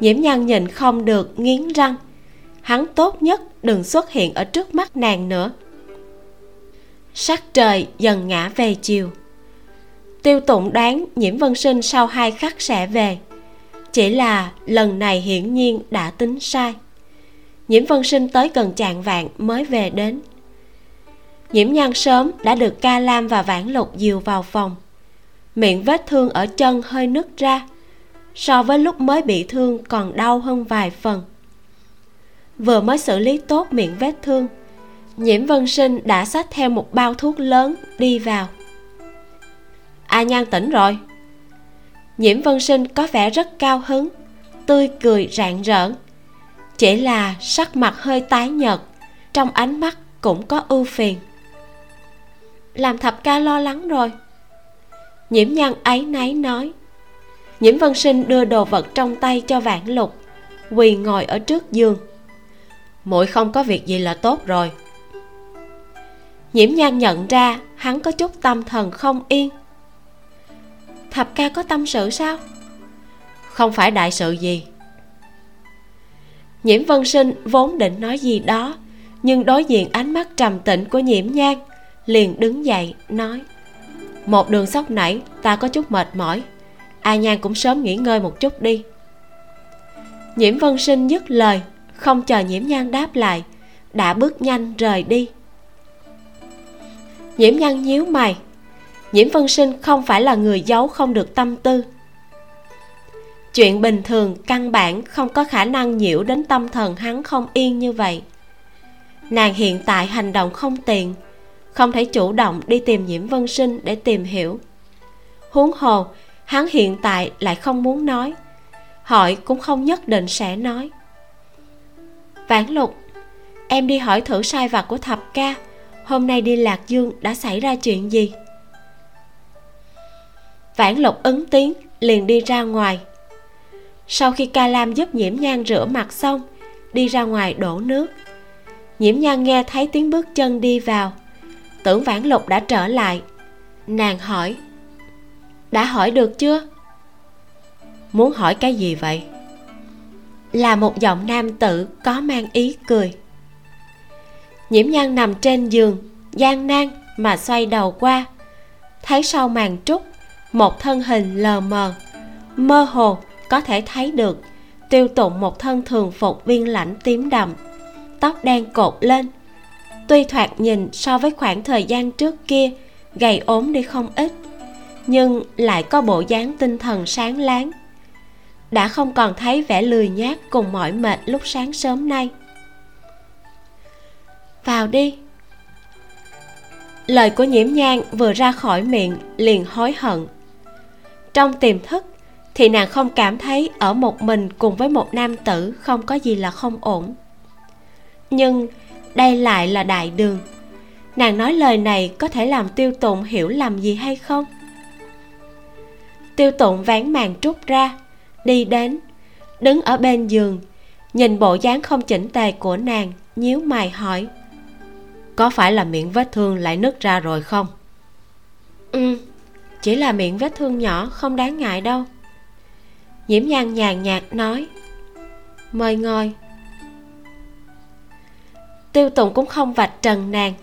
[SPEAKER 1] Nhiễm nhan nhìn không được nghiến răng. Hắn tốt nhất đừng xuất hiện ở trước mắt nàng nữa sắc trời dần ngã về chiều. Tiêu tụng đoán nhiễm vân sinh sau hai khắc sẽ về. Chỉ là lần này hiển nhiên đã tính sai. Nhiễm vân sinh tới gần chạng vạn mới về đến. Nhiễm nhan sớm đã được ca lam và vãn lục dìu vào phòng. Miệng vết thương ở chân hơi nứt ra, so với lúc mới bị thương còn đau hơn vài phần. Vừa mới xử lý tốt miệng vết thương nhiễm vân sinh đã xách theo một bao thuốc lớn đi vào. A nhan tỉnh rồi. Nhiễm vân sinh có vẻ rất cao hứng, tươi cười rạng rỡ. Chỉ là sắc mặt hơi tái nhợt, trong ánh mắt cũng có ưu phiền. Làm thập ca lo lắng rồi. Nhiễm nhan ấy náy nói. Nhiễm vân sinh đưa đồ vật trong tay cho vãn lục, quỳ ngồi ở trước giường. Muội không có việc gì là tốt rồi nhiễm nhan nhận ra hắn có chút tâm thần không yên. Thập ca có tâm sự sao? Không phải đại sự gì. Nhiễm vân sinh vốn định nói gì đó, nhưng đối diện ánh mắt trầm tĩnh của nhiễm nhan liền đứng dậy nói, một đường sóc nảy, ta có chút mệt mỏi. A nhan cũng sớm nghỉ ngơi một chút đi. Nhiễm vân sinh dứt lời, không chờ nhiễm nhan đáp lại, đã bước nhanh rời đi nhiễm nhăn nhíu mày. Nhiễm vân sinh không phải là người giấu không được tâm tư. Chuyện bình thường, căn bản không có khả năng nhiễu đến tâm thần hắn không yên như vậy. Nàng hiện tại hành động không tiện, không thể chủ động đi tìm nhiễm vân sinh để tìm hiểu. Huống hồ, hắn hiện tại lại không muốn nói. Hỏi cũng không nhất định sẽ nói. Vãn lục, em đi hỏi thử sai vặt của thập ca hôm nay đi lạc dương đã xảy ra chuyện gì? Vãn lục ứng tiếng, liền đi ra ngoài. Sau khi ca lam giúp nhiễm nhan rửa mặt xong, đi ra ngoài đổ nước. Nhiễm nhan nghe thấy tiếng bước chân đi vào. Tưởng vãn lục đã trở lại. Nàng hỏi, đã hỏi được chưa? Muốn hỏi cái gì vậy? Là một giọng nam tử có mang ý cười nhiễm nhan nằm trên giường, gian nan mà xoay đầu qua. Thấy sau màn trúc, một thân hình lờ mờ, mơ hồ có thể thấy được tiêu tụng một thân thường phục viên lãnh tím đậm, tóc đen cột lên. Tuy thoạt nhìn so với khoảng thời gian trước kia, gầy ốm đi không ít, nhưng lại có bộ dáng tinh thần sáng láng. Đã không còn thấy vẻ lười nhác cùng mỏi mệt lúc sáng sớm nay vào đi. Lời của nhiễm nhang vừa ra khỏi miệng liền hối hận. Trong tiềm thức, thì nàng không cảm thấy ở một mình cùng với một nam tử không có gì là không ổn. Nhưng đây lại là đại đường. Nàng nói lời này có thể làm tiêu tụng hiểu lầm gì hay không? Tiêu tụng ván màn trút ra, đi đến, đứng ở bên giường, nhìn bộ dáng không chỉnh tề của nàng, nhíu mày hỏi có phải là miệng vết thương lại nứt ra rồi không? Ừ. Chỉ là miệng vết thương nhỏ không đáng ngại đâu. Nhiễm nhan nhàn nhạt nói mời ngồi. Tiêu tùng cũng không vạch trần nàng.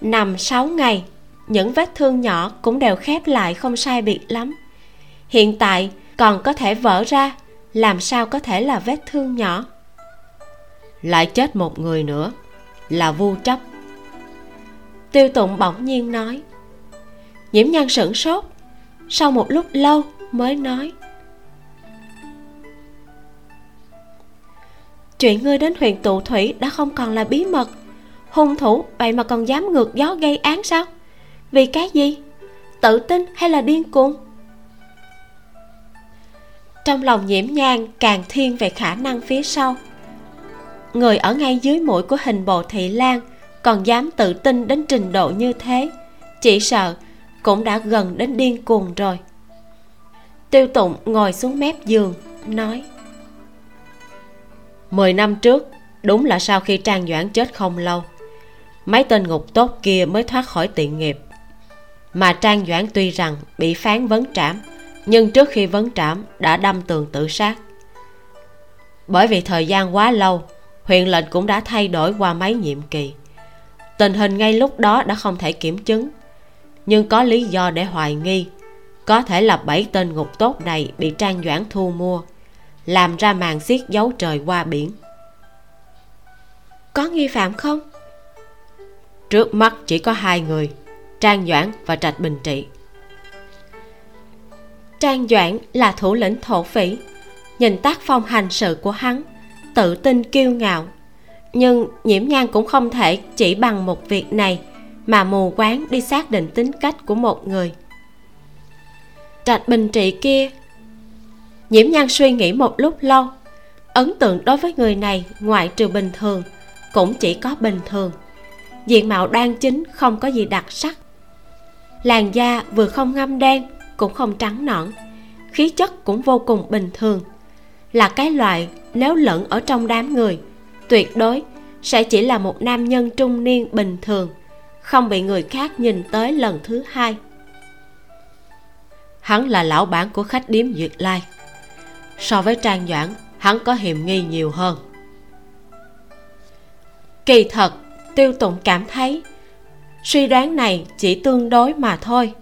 [SPEAKER 1] Nằm 6 ngày những vết thương nhỏ cũng đều khép lại không sai biệt lắm. Hiện tại còn có thể vỡ ra làm sao có thể là vết thương nhỏ? Lại chết một người nữa là vu chấp tiêu tụng bỗng nhiên nói. Nhiễm nhan sửng sốt, sau một lúc lâu mới nói. Chuyện ngươi đến huyện tụ thủy đã không còn là bí mật. Hung thủ vậy mà còn dám ngược gió gây án sao? Vì cái gì? Tự tin hay là điên cuồng? Trong lòng nhiễm nhang càng thiên về khả năng phía sau. Người ở ngay dưới mũi của hình bồ thị lan còn dám tự tin đến trình độ như thế, chỉ sợ cũng đã gần đến điên cuồng rồi. Tiêu tụng ngồi xuống mép giường, nói,
[SPEAKER 2] mười năm trước, đúng là sau khi trang doãn chết không lâu, mấy tên ngục tốt kia mới thoát khỏi tiện nghiệp. Mà trang doãn tuy rằng bị phán vấn trảm, nhưng trước khi vấn trảm đã đâm tường tự sát. Bởi vì thời gian quá lâu, huyện lệnh cũng đã thay đổi qua mấy nhiệm kỳ tình hình ngay lúc đó đã không thể kiểm chứng. Nhưng có lý do để hoài nghi. Có thể là bảy tên ngục tốt này bị trang doãn thu mua, làm ra màn xiết giấu trời qua biển.
[SPEAKER 1] Có nghi phạm không?
[SPEAKER 2] Trước mắt chỉ có hai người, trang doãn và trạch bình trị.
[SPEAKER 1] Trang doãn là thủ lĩnh thổ phỉ. Nhìn tác phong hành sự của hắn, tự tin kiêu ngạo nhưng nhiễm nhan cũng không thể chỉ bằng một việc này, mà mù quáng đi xác định tính cách của một người. Trạch bình trị kia, nhiễm nhan suy nghĩ một lúc lâu. Ấn tượng đối với người này, ngoại trừ bình thường, cũng chỉ có bình thường. Diện mạo đoan chính, không có gì đặc sắc. Làn da vừa không ngâm đen, cũng không trắng nõn. Khí chất cũng vô cùng bình thường. Là cái loại nếu lẫn ở trong đám người tuyệt đối, sẽ chỉ là một nam nhân trung niên bình thường, không bị người khác nhìn tới lần thứ hai.
[SPEAKER 2] Hắn là lão bản của khách điếm duyệt lai. So với trang doãn, hắn có hiềm nghi nhiều hơn.
[SPEAKER 1] Kỳ thật, tiêu tụng cảm thấy, suy đoán này chỉ tương đối mà thôi.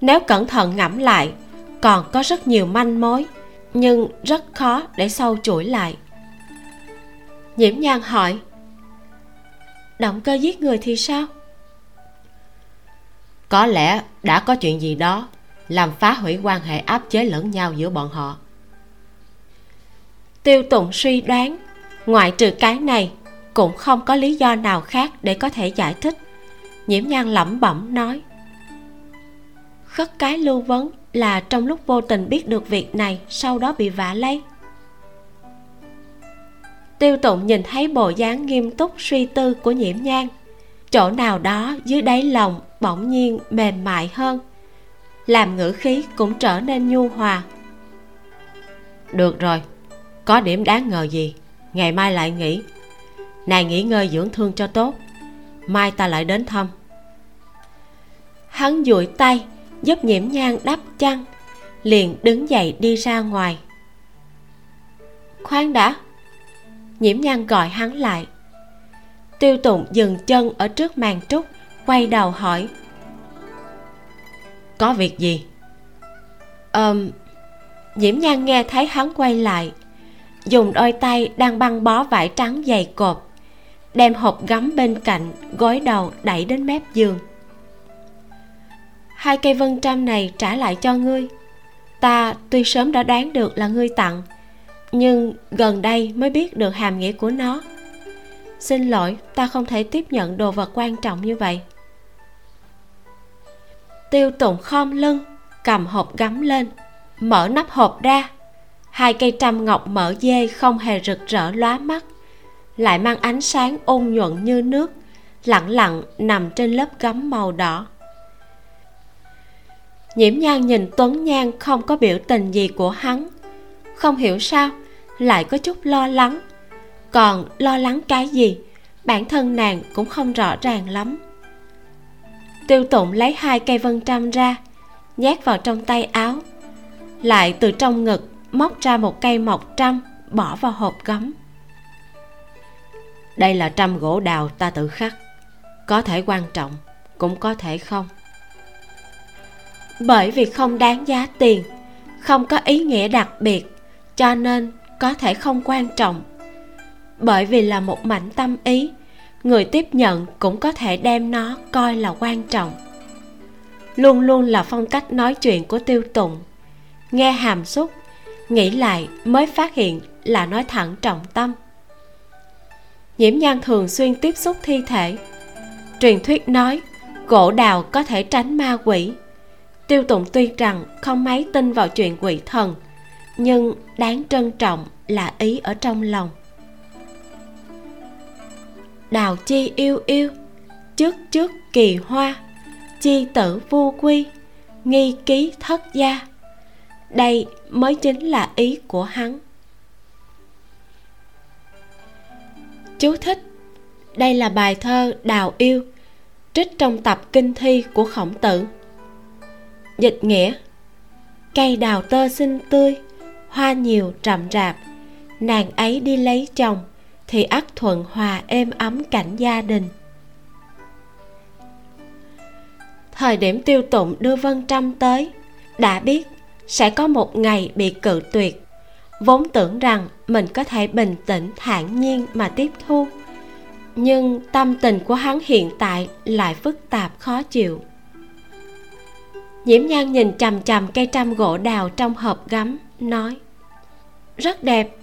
[SPEAKER 1] Nếu cẩn thận ngẫm lại, còn có rất nhiều manh mối, nhưng rất khó để sâu chuỗi lại nhiễm nhan hỏi. Động cơ giết người thì sao?
[SPEAKER 2] Có lẽ đã có chuyện gì đó làm phá hủy quan hệ áp chế lẫn nhau giữa bọn họ.
[SPEAKER 1] Tiêu tụng suy đoán ngoại trừ cái này cũng không có lý do nào khác để có thể giải thích. Nhiễm nhan lẩm bẩm nói. Khất cái lưu vấn là trong lúc vô tình biết được việc này sau đó bị vạ lây tiêu tụng nhìn thấy bộ dáng nghiêm túc suy tư của nhiễm nhan. Chỗ nào đó dưới đáy lòng bỗng nhiên mềm mại hơn. Làm ngữ khí cũng trở nên nhu hòa.
[SPEAKER 2] Được rồi, có điểm đáng ngờ gì? Ngày mai lại nghỉ. Nàng nghỉ ngơi dưỡng thương cho tốt. Mai ta lại đến thăm.
[SPEAKER 1] Hắn duỗi tay, giúp nhiễm nhang đắp chăn, liền đứng dậy đi ra ngoài. Khoan đã nhiễm Nhan gọi hắn lại. Tiêu tụng dừng chân ở trước màn trúc, quay đầu hỏi.
[SPEAKER 2] Có việc gì?
[SPEAKER 1] Ờm, nhiễm nhan nghe thấy hắn quay lại, dùng đôi tay đang băng bó vải trắng dày cột đem hộp gấm bên cạnh gối đầu đẩy đến mép giường. Hai cây vân trăm này trả lại cho ngươi. Ta tuy sớm đã đoán được là ngươi tặng nhưng gần đây mới biết được hàm nghĩa của nó. Xin lỗi, ta không thể tiếp nhận đồ vật quan trọng như vậy. Tiêu tụng khom lưng, cầm hộp gấm lên, mở nắp hộp ra. Hai cây trăm ngọc mở dê không hề rực rỡ lóa mắt, lại mang ánh sáng ôn nhuận như nước, lặng lặng nằm trên lớp gấm màu đỏ. Nhiễm nhan nhìn tuấn nhan không có biểu tình gì của hắn không hiểu sao, lại có chút lo lắng. Còn lo lắng cái gì? Bản thân nàng cũng không rõ ràng lắm. Tiêu tụng lấy hai cây vân trăm ra, nhét vào trong tay áo. Lại từ trong ngực móc ra một cây mộc trăm, bỏ vào hộp gấm.
[SPEAKER 2] Đây là trăm gỗ đào ta tự khắc. Có thể quan trọng, cũng có thể không.
[SPEAKER 1] Bởi vì không đáng giá tiền, không có ý nghĩa đặc biệt cho nên có thể không quan trọng. Bởi vì là một mảnh tâm ý, người tiếp nhận cũng có thể đem nó coi là quan trọng. Luôn luôn là phong cách nói chuyện của tiêu tụng nghe hàm xúc, nghĩ lại mới phát hiện là nói thẳng trọng tâm. Nhiễm nhan thường xuyên tiếp xúc thi thể. Truyền thuyết nói, gỗ đào có thể tránh ma quỷ. Tiêu tụng tuy rằng không mấy tin vào chuyện quỷ thần nhưng đáng trân trọng là ý ở trong lòng. Đào chi yêu yêu, trước trước kỳ hoa, chi tử vô quy, nghi ký thất gia. Đây mới chính là ý của hắn. Chú thích, đây là bài thơ đào yêu, trích trong tập kinh thi của khổng tử. Dịch nghĩa, cây đào tơ xinh tươi hoa nhiều rậm rạp. Nàng ấy đi lấy chồng, thì ắt thuận hòa êm ấm cảnh gia đình. Thời điểm tiêu tụng đưa vân trăm tới, đã biết sẽ có một ngày bị cự tuyệt. Vốn tưởng rằng mình có thể bình tĩnh, thản nhiên mà tiếp thu, nhưng tâm tình của hắn hiện tại lại phức tạp khó chịu. Nhiễm nhan nhìn chằm chằm cây trăm gỗ đào trong hộp gấm nói, rất đẹp.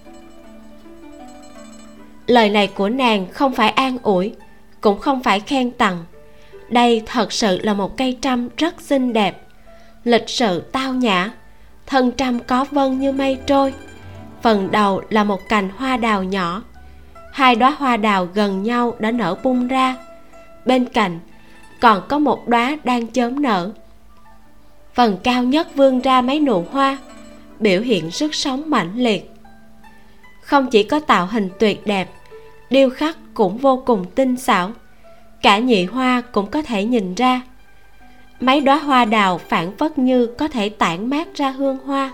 [SPEAKER 1] Lời này của nàng không phải an ủi, cũng không phải khen tặng. Đây thật sự là một cây trăm rất xinh đẹp, lịch sự tao nhã, thân trăm có vân như mây trôi. Phần đầu là một cành hoa đào nhỏ, hai đóa hoa đào gần nhau đã nở bung ra. Bên cạnh còn có một đóa đang chớm nở. Phần cao nhất vươn ra mấy nụ hoa biểu hiện sức sống mãnh liệt. Không chỉ có tạo hình tuyệt đẹp điêu khắc cũng vô cùng tinh xảo. Cả nhị hoa cũng có thể nhìn ra. Mấy đóa hoa đào phản phất như có thể tản mát ra hương hoa.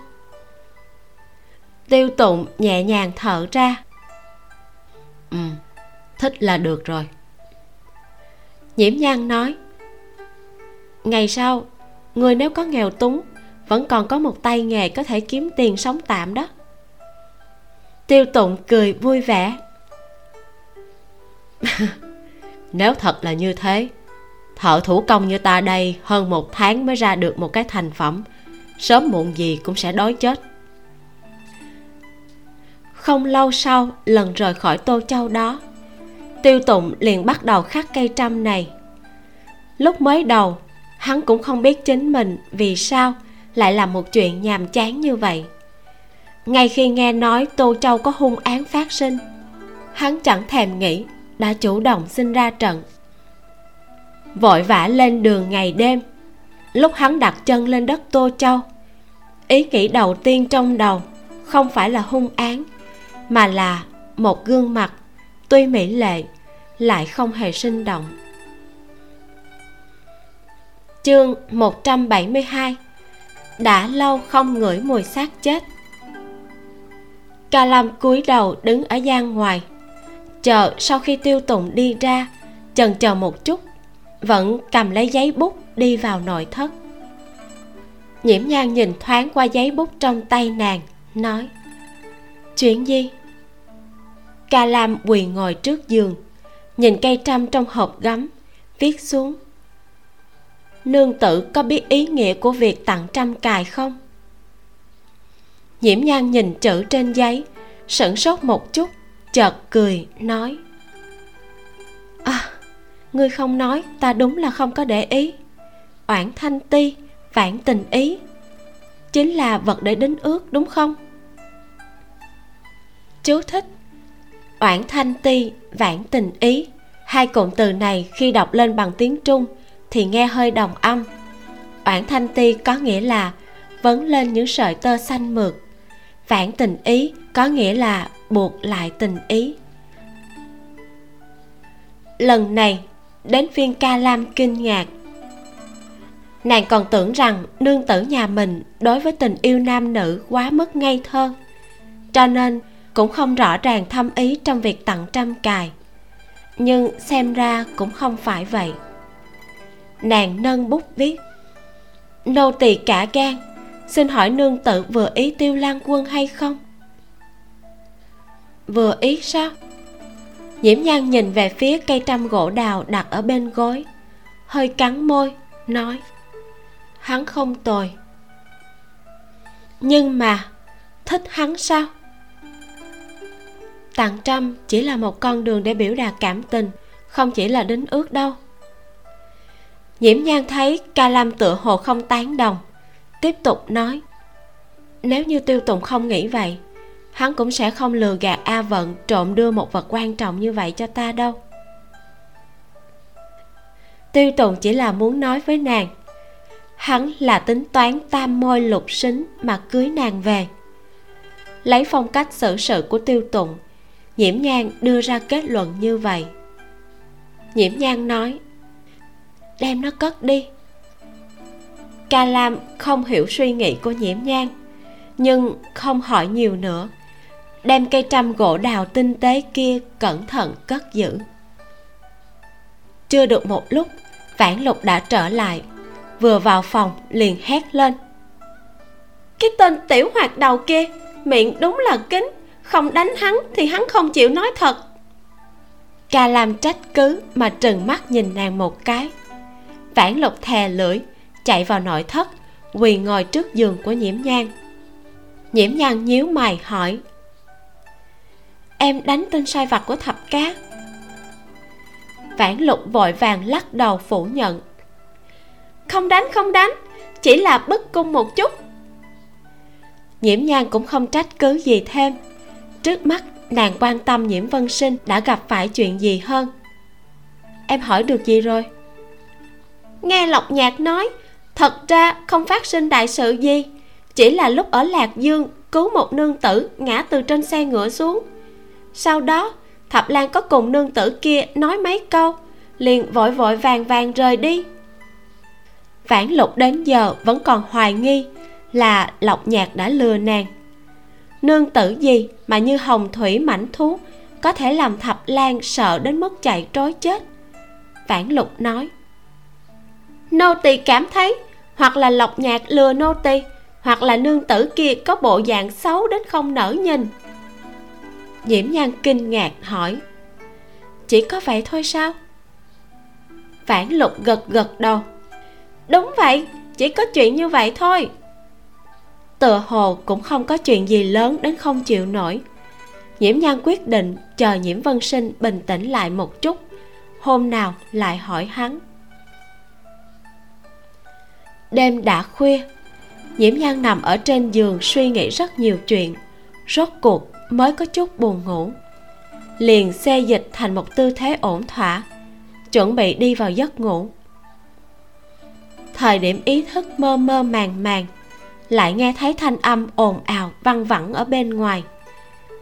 [SPEAKER 1] Tiêu tụng nhẹ nhàng thở ra.
[SPEAKER 2] Ừ thích là được rồi.
[SPEAKER 1] Nhiễm nhan nói ngày sau người nếu có nghèo túng vẫn còn có một tay nghề có thể kiếm tiền sống tạm đó. Tiêu tụng cười vui vẻ.
[SPEAKER 2] Nếu thật là như thế, thợ thủ công như ta đây hơn một tháng mới ra được một cái thành phẩm, sớm muộn gì cũng sẽ đói chết.
[SPEAKER 1] Không lâu sau, lần rời khỏi tô châu đó, tiêu tụng liền bắt đầu khắc cây trăm này. Lúc mới đầu, hắn cũng không biết chính mình vì sao lại làm một chuyện nhàm chán như vậy. Ngay khi nghe nói tô châu có hung án phát sinh, hắn chẳng thèm nghĩ, đã chủ động xin ra trận. Vội vã lên đường ngày đêm, lúc hắn đặt chân lên đất tô châu, ý nghĩ đầu tiên trong đầu không phải là hung án, mà là một gương mặt tuy mỹ lệ lại không hề sinh động. Chương 172 đã lâu không ngửi mùi xác chết. Ca lam cúi đầu đứng ở gian ngoài, chờ sau khi tiêu tụng đi ra, chần chờ một chút, vẫn cầm lấy giấy bút đi vào nội thất. Nhiễm nhan nhìn thoáng qua giấy bút trong tay nàng, nói, chuyện gì? Ca lam quỳ ngồi trước giường, nhìn cây trăm trong hộp gấm, viết xuống nương tử có biết ý nghĩa của việc tặng trăm cài không? Nhiễm nhan nhìn chữ trên giấy, sửng sốt một chút, chợt cười, nói à ngươi không nói, ta đúng là không có để ý. Oản thanh ti vãn tình ý, chính là vật để đính ước, đúng không? Chú thích, oản thanh ti vãn tình ý. Hai cụm từ này khi đọc lên bằng tiếng trung thì nghe hơi đồng âm. Oản thanh ti có nghĩa là vấn lên những sợi tơ xanh mượt. Vãn tình ý có nghĩa là buộc lại tình ý. Lần này, đến phiên ca lam kinh ngạc. Nàng còn tưởng rằng nương tử nhà mình đối với tình yêu nam nữ quá mất ngây thơ, cho nên cũng không rõ ràng thâm ý trong việc tặng trăm cài. Nhưng xem ra cũng không phải vậy nàng nâng bút viết. Nô tỳ cả gan, xin hỏi nương tự vừa ý tiêu lan quân hay không? Vừa ý sao? Nhiễm nhan nhìn về phía cây trăm gỗ đào đặt ở bên gối, hơi cắn môi, nói, hắn không tồi. Nhưng mà, thích hắn sao? Tặng trăm chỉ là một con đường để biểu đạt cảm tình, không chỉ là đính ước đâu nhiễm nhan thấy ca lam tựa hồ không tán đồng, tiếp tục nói, nếu như tiêu tùng không nghĩ vậy, hắn cũng sẽ không lừa gạt a vận trộm đưa một vật quan trọng như vậy cho ta đâu. Tiêu tùng chỉ là muốn nói với nàng, hắn là tính toán tam môi lục xính mà cưới nàng về. Lấy phong cách xử sự của tiêu tụng nhiễm nhan đưa ra kết luận như vậy. Nhiễm nhan nói đem nó cất đi. Ca lam không hiểu suy nghĩ của nhiễm nhang nhưng không hỏi nhiều nữa. Đem cây trăm gỗ đào tinh tế kia cẩn thận cất giữ. Chưa được một lúc, vãn lục đã trở lại, vừa vào phòng liền hét lên. Cái tên tiểu hoạt đầu kia, miệng đúng là kính, không đánh hắn thì hắn không chịu nói thật. Ca Lam trách cứ mà trừng mắt nhìn nàng một cái vãn lục thè lưỡi, chạy vào nội thất, quỳ ngồi trước giường của nhiễm nhan. Nhiễm nhan nhíu mày hỏi, em đánh tên sai vặt của thập cá. Vãn lục vội vàng lắc đầu phủ nhận, không đánh không đánh, chỉ là bức cung một chút. Nhiễm nhan cũng không trách cứ gì thêm. Trước mắt, nàng quan tâm nhiễm vân sinh đã gặp phải chuyện gì hơn? Em hỏi được gì rồi? Nghe lộc nhạc nói, thật ra không phát sinh đại sự gì, chỉ là lúc ở lạc dương cứu một nương tử ngã từ trên xe ngựa xuống. Sau đó, thập lan có cùng nương tử kia nói mấy câu, liền vội vội vàng vàng rời đi. Vãn lục đến giờ vẫn còn hoài nghi là lộc nhạc đã lừa nàng. Nương tử gì mà như hồng thủy mảnh thú có thể làm thập lan sợ đến mức chạy trối chết? Vãn lục nói nô tỳ cảm thấy, hoặc là lộc nhạc lừa nô tỳ, hoặc là nương tử kia có bộ dạng xấu đến không nở nhìn. Nhiễm nhan kinh ngạc hỏi, chỉ có vậy thôi sao? Phản lục gật gật đầu, đúng vậy, chỉ có chuyện như vậy thôi. Tựa hồ cũng không có chuyện gì lớn đến không chịu nổi. Nhiễm nhan quyết định chờ nhiễm vân sinh bình tĩnh lại một chút, hôm nào lại hỏi hắn đêm đã khuya. Nhiễm nhan nằm ở trên giường suy nghĩ rất nhiều chuyện. Rốt cuộc mới có chút buồn ngủ. Liền xê dịch thành một tư thế ổn thỏa, chuẩn bị đi vào giấc ngủ. Thời điểm ý thức mơ mơ màng màng, lại nghe thấy thanh âm ồn ào văng vẳng ở bên ngoài.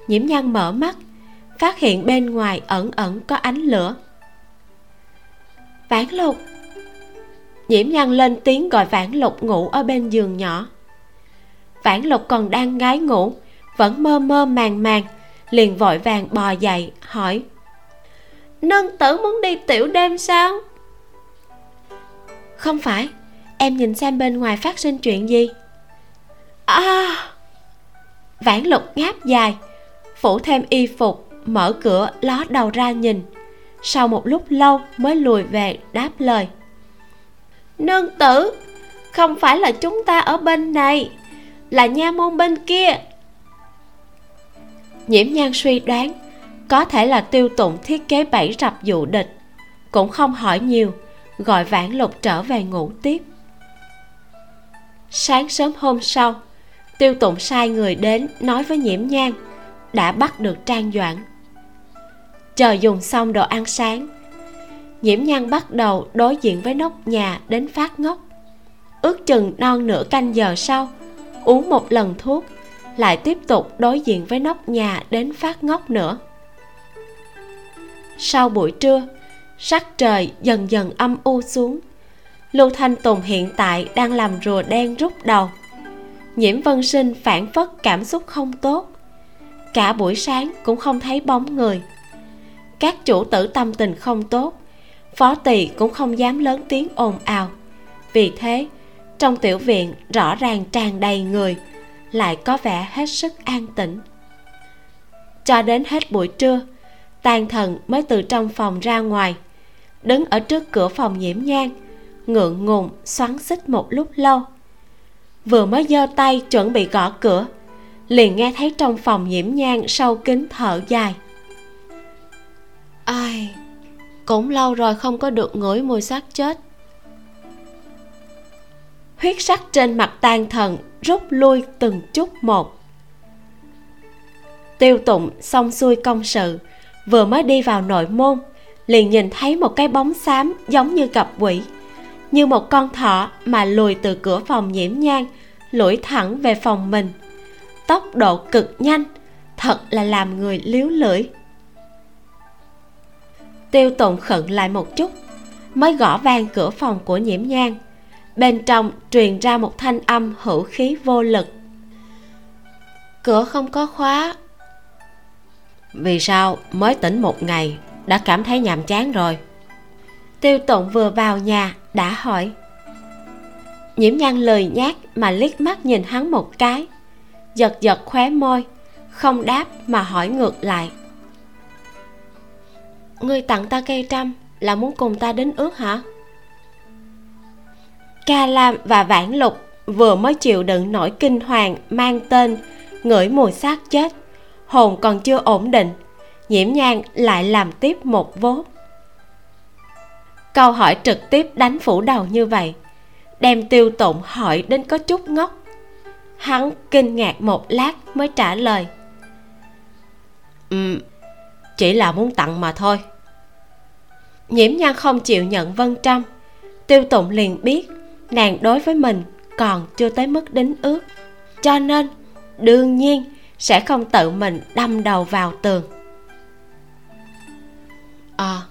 [SPEAKER 1] Nhiễm nhan mở mắt, phát hiện bên ngoài ẩn ẩn có ánh lửa. Vãn lục nhiễm nhan lên tiếng gọi vãn lục ngủ ở bên giường nhỏ. Vãn lục còn đang ngái ngủ, vẫn mơ mơ màng màng, liền vội vàng bò dậy, hỏi, nương tử muốn đi tiểu đêm sao? Không phải, em nhìn xem bên ngoài phát sinh chuyện gì. À! Vãn lục ngáp dài, phủ thêm y phục, mở cửa, ló đầu ra nhìn. Sau một lúc lâu mới lùi về, đáp lời nương tử, không phải là chúng ta ở bên này, là nha môn bên kia. Nhiễm nhan suy đoán, có thể là tiêu tụng thiết kế bẫy rập dụ địch. Cũng không hỏi nhiều, gọi vãn lục trở về ngủ tiếp. Sáng sớm hôm sau, tiêu tụng sai người đến nói với nhiễm nhan, đã bắt được trang doãn. Chờ dùng xong đồ ăn sáng nhiễm nhan bắt đầu đối diện với nóc nhà đến phát ngốc. Ước chừng non nửa canh giờ sau, uống một lần thuốc, lại tiếp tục đối diện với nóc nhà đến phát ngốc nữa. Sau buổi trưa, sắc trời dần dần âm u xuống. Lưu thanh tùng hiện tại đang làm rùa đen rút đầu. Nhiễm vân sinh phản phất cảm xúc không tốt. Cả buổi sáng cũng không thấy bóng người. Các chủ tử tâm tình không tốt phó tỳ cũng không dám lớn tiếng ồn ào. Vì thế, trong tiểu viện rõ ràng tràn đầy người, lại có vẻ hết sức an tĩnh. Cho đến hết buổi trưa tàn thần mới từ trong phòng ra ngoài, đứng ở trước cửa phòng nhiễm nhang, ngượng ngùng, xoắn xích một lúc lâu. Vừa mới giơ tay chuẩn bị gõ cửa, liền nghe thấy trong phòng nhiễm nhang sâu kín thở dài. Ai cũng lâu rồi không có được ngửi mùi xác chết. Huyết sắc trên mặt tan thần rút lui từng chút một. Tiêu tụng xong xuôi công sự, vừa mới đi vào nội môn, liền nhìn thấy một cái bóng xám giống như cặp quỷ, như một con thỏ mà lùi từ cửa phòng nhiễm nhang, lủi thẳng về phòng mình. Tốc độ cực nhanh, thật là làm người liếu lưỡi tiêu tụng khẩn lại một chút, mới gõ vang cửa phòng của nhiễm nhang. Bên trong truyền ra một thanh âm hữu khí vô lực. Cửa không có khóa.
[SPEAKER 2] Vì sao mới tỉnh một ngày, đã cảm thấy nhàm chán rồi?
[SPEAKER 1] Tiêu tụng vừa vào nhà, đã hỏi. Nhiễm nhan lời nhát mà liếc mắt nhìn hắn một cái, giật giật khóe môi, không đáp mà hỏi ngược lại ngươi tặng ta cây trăm là muốn cùng ta đến ước hả? Ca lam và vãn lục vừa mới chịu đựng nỗi kinh hoàng mang tên ngửi mùi xác chết, hồn còn chưa ổn định, nhiễm nhan lại làm tiếp một vố. Câu hỏi trực tiếp đánh phủ đầu như vậy, đem tiêu tụng hỏi đến có chút ngốc. Hắn kinh ngạc một lát mới trả lời
[SPEAKER 2] ừ chỉ là muốn tặng mà thôi
[SPEAKER 1] nhiễm nhan không chịu nhận vân trăm tiêu tụng liền biết nàng đối với mình còn chưa tới mức đính ước. Cho nên đương nhiên sẽ không tự mình đâm đầu vào tường. Ờ à,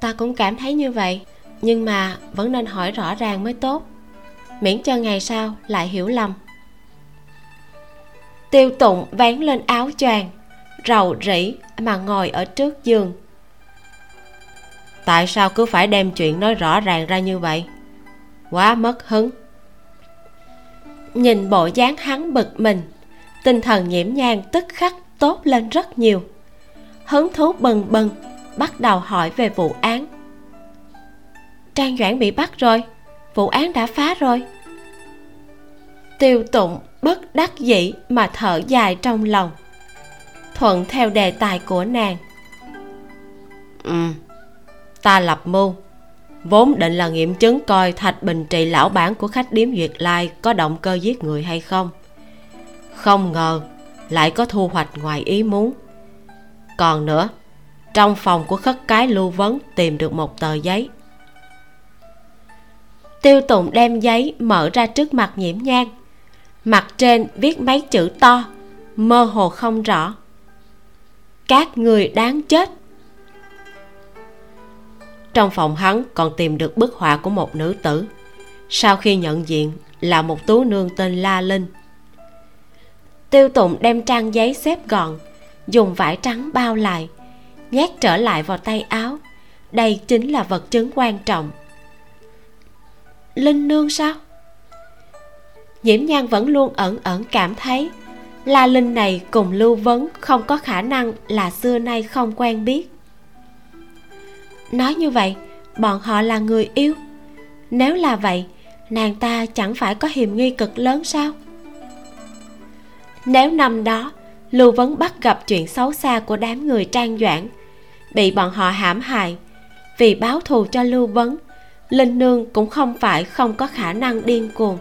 [SPEAKER 1] ta cũng cảm thấy như vậy nhưng mà vẫn nên hỏi rõ ràng mới tốt. Miễn cho ngày sau lại hiểu lầm. Tiêu tụng vén lên áo choàng rầu rĩ mà ngồi ở trước giường
[SPEAKER 2] tại sao cứ phải đem chuyện nói rõ ràng ra như vậy? Quá mất hứng.
[SPEAKER 1] Nhìn bộ dáng hắn bực mình, tinh thần nhiễm nhang tức khắc tốt lên rất nhiều. Hứng thú bừng bừng bắt đầu hỏi về vụ án. Trang doãn bị bắt rồi, vụ án đã phá rồi. Tiêu tụng bất đắc dĩ mà thở dài trong lòng, thuận theo đề tài của nàng.
[SPEAKER 2] Ừ ta lập mưu. Vốn định là nghiệm chứng coi thạch bình trị lão bản của khách điếm duyệt lai có động cơ giết người hay không. Không ngờ lại có thu hoạch ngoài ý muốn. Còn nữa, trong phòng của khất cái lưu vấn tìm được một tờ giấy.
[SPEAKER 1] Tiêu tụng đem giấy mở ra trước mặt nhiễm nhang mặt trên viết mấy chữ to, mơ hồ không rõ. Các người đáng chết
[SPEAKER 2] trong phòng hắn còn tìm được bức họa của một nữ tử. Sau khi nhận diện là một tú nương tên la linh.
[SPEAKER 1] Tiêu tụng đem trang giấy xếp gọn, dùng vải trắng bao lại, nhét trở lại vào tay áo. Đây chính là vật chứng quan trọng. Linh nương sao? Nhiễm nhan vẫn luôn ẩn ẩn cảm thấy la linh này cùng lưu vấn không có khả năng là xưa nay không quen biết nói như vậy, bọn họ là người yêu. Nếu là vậy, nàng ta chẳng phải có hiềm nghi cực lớn sao? Nếu năm đó, lưu vấn bắt gặp chuyện xấu xa của đám người trang doãn, bị bọn họ hãm hại, vì báo thù cho lưu vấn, linh nương cũng không phải không có khả năng điên cuồng.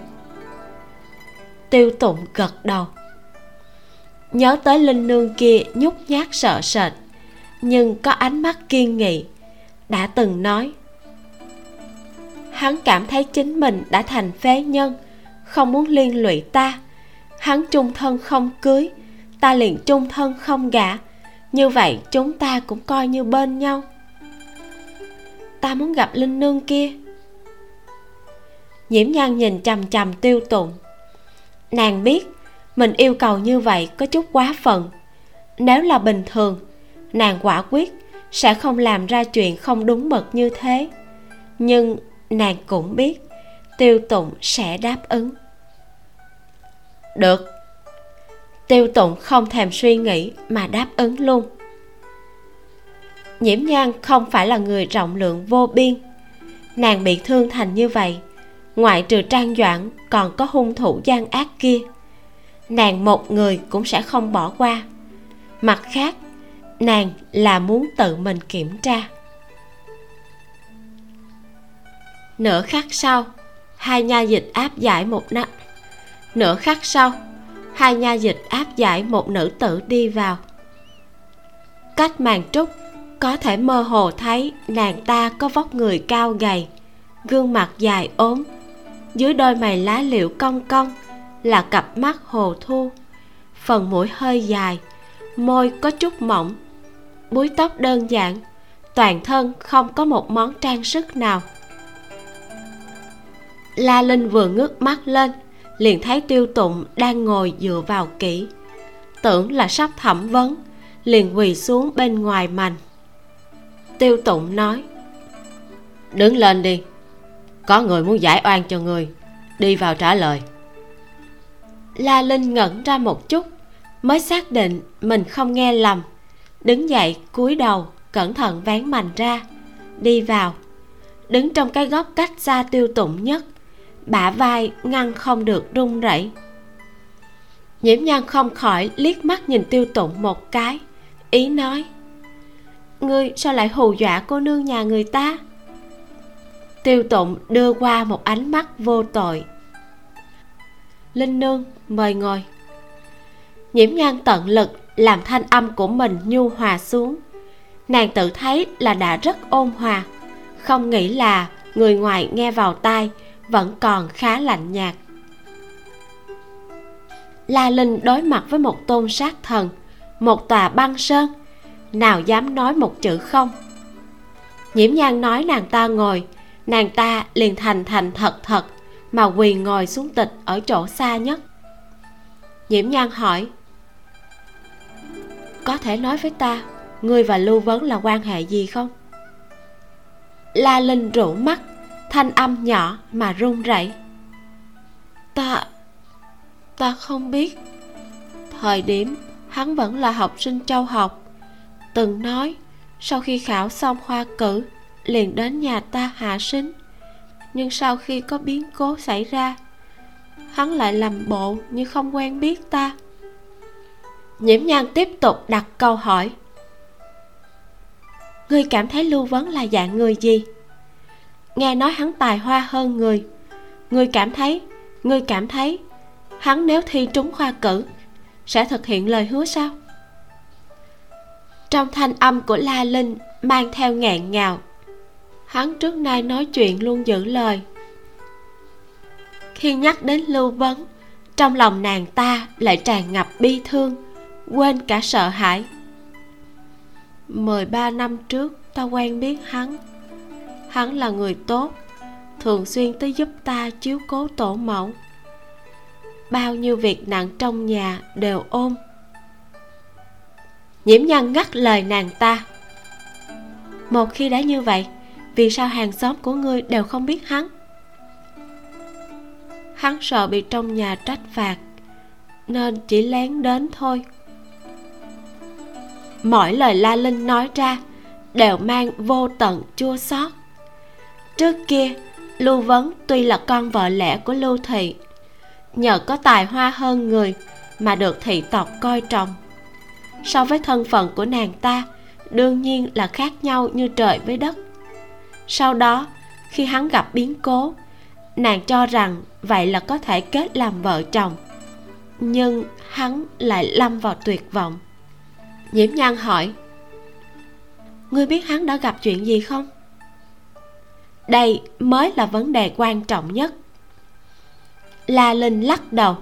[SPEAKER 1] Tiêu tụng gật đầu. Nhớ tới linh nương kia nhút nhát sợ sệt, nhưng có ánh mắt kiên nghị đã từng nói. Hắn cảm thấy chính mình đã thành phế nhân, không muốn liên lụy ta. Hắn chung thân không cưới, ta liền chung thân không gả. Như vậy chúng ta cũng coi như bên nhau. Ta muốn gặp linh nương kia. Nhiễm nhan nhìn chằm chằm tiêu tụng. Nàng biết, mình yêu cầu như vậy có chút quá phận. Nếu là bình thường, nàng quả quyết sẽ không làm ra chuyện không đúng mực như thế. Nhưng nàng cũng biết, tiêu tụng sẽ đáp ứng.
[SPEAKER 2] Được.
[SPEAKER 1] Tiêu tụng không thèm suy nghĩ mà đáp ứng luôn. Nhiễm nhan không phải là người rộng lượng vô biên. Nàng bị thương thành như vậy, ngoại trừ trang doãn còn có hung thủ gian ác kia. Nàng một người cũng sẽ không bỏ qua. Mặt khác nàng là muốn tự mình kiểm tra. Nửa khắc sau, hai nha dịch áp giải một nắp nửa khắc sau, hai nha dịch áp giải một nữ tử đi vào. Cách màn trúc, có thể mơ hồ thấy nàng ta có vóc người cao gầy, gương mặt dài ốm. Dưới đôi mày lá liễu cong cong là cặp mắt hồ thu, phần mũi hơi dài, môi có chút mỏng búi tóc đơn giản, toàn thân không có một món trang sức nào. La linh vừa ngước mắt lên, liền thấy tiêu tụng đang ngồi dựa vào kỹ. Tưởng là sắp thẩm vấn, liền quỳ xuống bên ngoài mành tiêu tụng nói, đứng lên đi, có người muốn giải oan cho người, đi vào trả lời. La linh ngẩn ra một chút, mới xác định mình không nghe lầm đứng dậy, cúi đầu, cẩn thận vén mành ra. Đi vào. Đứng trong cái góc cách xa tiêu tụng nhất. Bả vai ngăn không được run rẩy. Nhiễm nhan không khỏi liếc mắt nhìn tiêu tụng một cái. Ý nói, ngươi sao lại hù dọa cô nương nhà người ta? Tiêu tụng đưa qua một ánh mắt vô tội. Linh nương, mời ngồi. Nhiễm nhan tận lực làm thanh âm của mình nhu hòa xuống. Nàng tự thấy là đã rất ôn hòa. Không nghĩ là người ngoài nghe vào tai vẫn còn khá lạnh nhạt. La linh đối mặt với một tôn sát thần, một tòa băng sơn. Nào dám nói một chữ không? Nhiễm nhan nói nàng ta ngồi, nàng ta liền thành thành thật thật mà quỳ ngồi xuống tịch ở chỗ xa nhất. Nhiễm nhan hỏi có thể nói với ta ngươi và lưu vấn là quan hệ gì không? La linh rủ mắt, thanh âm nhỏ mà run rẩy. Ta ta không biết. Thời điểm, hắn vẫn là học sinh châu học. Từng nói, sau khi khảo xong khoa cử, liền đến nhà ta hạ sinh. Nhưng sau khi có biến cố xảy ra, hắn lại làm bộ như không quen biết ta nhiễm nhan tiếp tục đặt câu hỏi. Ngươi cảm thấy lưu vấn là dạng người gì? Nghe nói hắn tài hoa hơn người. Ngươi cảm thấy, ngươi cảm thấy, hắn nếu thi trúng khoa cử, sẽ thực hiện lời hứa sao? Trong thanh âm của la linh mang theo ngạn ngào, hắn trước nay nói chuyện luôn giữ lời. Khi nhắc đến lưu vấn, trong lòng nàng ta lại tràn ngập bi thương quên cả sợ hãi. Mười ba năm trước, ta quen biết hắn. Hắn là người tốt, thường xuyên tới giúp ta chiếu cố tổ mẫu. Bao nhiêu việc nặng trong nhà đều ôm. Nhiễm nhân ngắt lời nàng ta. Một khi đã như vậy, vì sao hàng xóm của ngươi đều không biết hắn? Hắn sợ bị trong nhà trách phạt, nên chỉ lén đến thôi mỗi lời la linh nói ra đều mang vô tận chua xót. Trước kia, lưu vấn tuy là con vợ lẽ của lưu thị, nhờ có tài hoa hơn người mà được thị tộc coi trọng. So với thân phận của nàng ta, đương nhiên là khác nhau như trời với đất. Sau đó, khi hắn gặp biến cố, nàng cho rằng vậy là có thể kết làm vợ chồng, nhưng hắn lại lâm vào tuyệt vọng nhiễm nhan hỏi. Ngươi biết hắn đã gặp chuyện gì không? Đây mới là vấn đề quan trọng nhất. La linh lắc đầu.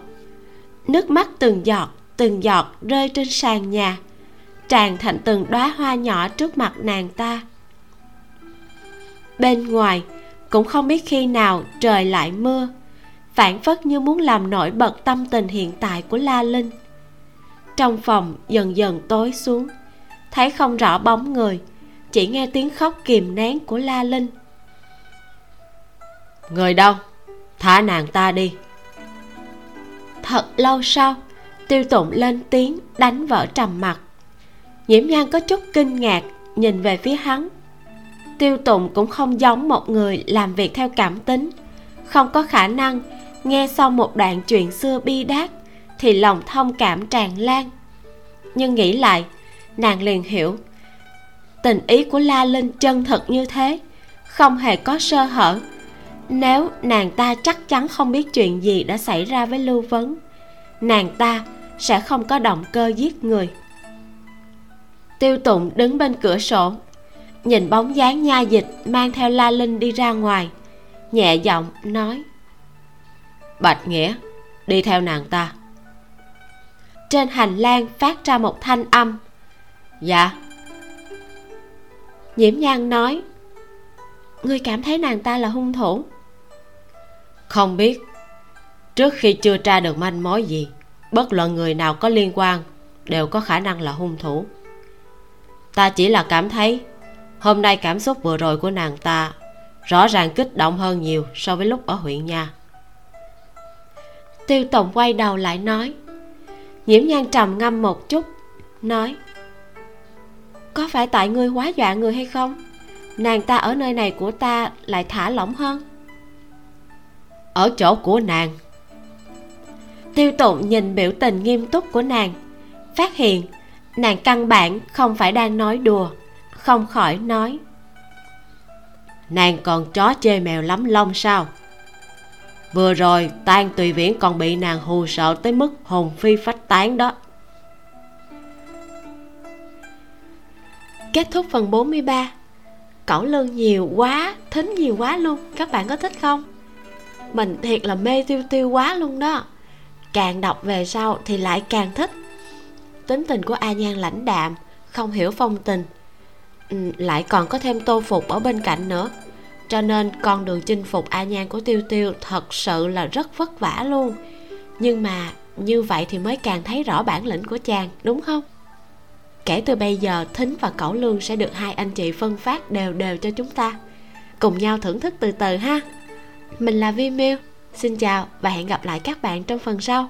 [SPEAKER 1] Nước mắt từng giọt từng giọt rơi trên sàn nhà. Tràn thành từng đóa hoa nhỏ trước mặt nàng ta. Bên ngoài, cũng không biết khi nào trời lại mưa, phản phất như muốn làm nổi bật tâm tình hiện tại của la linh trong phòng dần dần tối xuống. Thấy không rõ bóng người chỉ nghe tiếng khóc kìm nén của la linh.
[SPEAKER 2] Người đâu? Thả nàng ta đi.
[SPEAKER 1] Thật lâu sau tiêu tụng lên tiếng đánh vỡ trầm mặc. Nhiễm nhan có chút kinh ngạc nhìn về phía hắn. Tiêu tụng cũng không giống một người làm việc theo cảm tính không có khả năng nghe xong một đoạn chuyện xưa bi đát thì lòng thông cảm tràn lan. Nhưng nghĩ lại, nàng liền hiểu, tình ý của la linh chân thật như thế, không hề có sơ hở. Nếu nàng ta chắc chắn không biết chuyện gì đã xảy ra với lưu vấn, nàng ta sẽ không có động cơ giết người. Tiêu tụng đứng bên cửa sổ, nhìn bóng dáng nha dịch mang theo la linh đi ra ngoài, nhẹ giọng nói, bạch nghĩa, đi theo nàng ta trên hành lang phát ra một thanh âm. Dạ. Nhiễm nhan nói, ngươi cảm thấy nàng ta là hung thủ?
[SPEAKER 2] Không biết. Trước khi chưa tra được manh mối gì, bất luận người nào có liên quan đều có khả năng là hung thủ. Ta chỉ là cảm thấy hôm nay cảm xúc vừa rồi của nàng ta rõ ràng kích động hơn nhiều so với lúc ở huyện nha.
[SPEAKER 1] Tiêu tổng quay đầu lại nói nhiễm nhan trầm ngâm một chút, nói, có phải tại ngươi quá dọa người hay không? Nàng ta ở nơi này của ta lại thả lỏng hơn.
[SPEAKER 2] Ở chỗ của nàng.
[SPEAKER 1] Tiêu tụng nhìn biểu tình nghiêm túc của nàng, phát hiện nàng căn bản không phải đang nói đùa, không khỏi nói,
[SPEAKER 2] nàng còn chó chê mèo lắm lông sao? Vừa rồi tan tùy viễn còn bị nàng hù sợ tới mức hồn phi phách tán đó.
[SPEAKER 1] Kết thúc phần 43 cẩu lương nhiều quá thính nhiều quá luôn. Các bạn có thích không? Mình thiệt là mê tiêu tiêu quá luôn đó. Càng đọc về sau thì lại càng thích. Tính tình của a nhan lãnh đạm không hiểu phong tình. Ừ, lại còn có thêm tô phục ở bên cạnh nữa cho nên con đường chinh phục a nhan của tiêu tiêu thật sự là rất vất vả luôn. Nhưng mà như vậy thì mới càng thấy rõ bản lĩnh của chàng, đúng không? Kể từ bây giờ, thính và cẩu lương sẽ được hai anh chị phân phát đều đều cho chúng ta. Cùng nhau thưởng thức từ từ ha. Mình là vi miêu. Xin chào và hẹn gặp lại các bạn trong phần sau.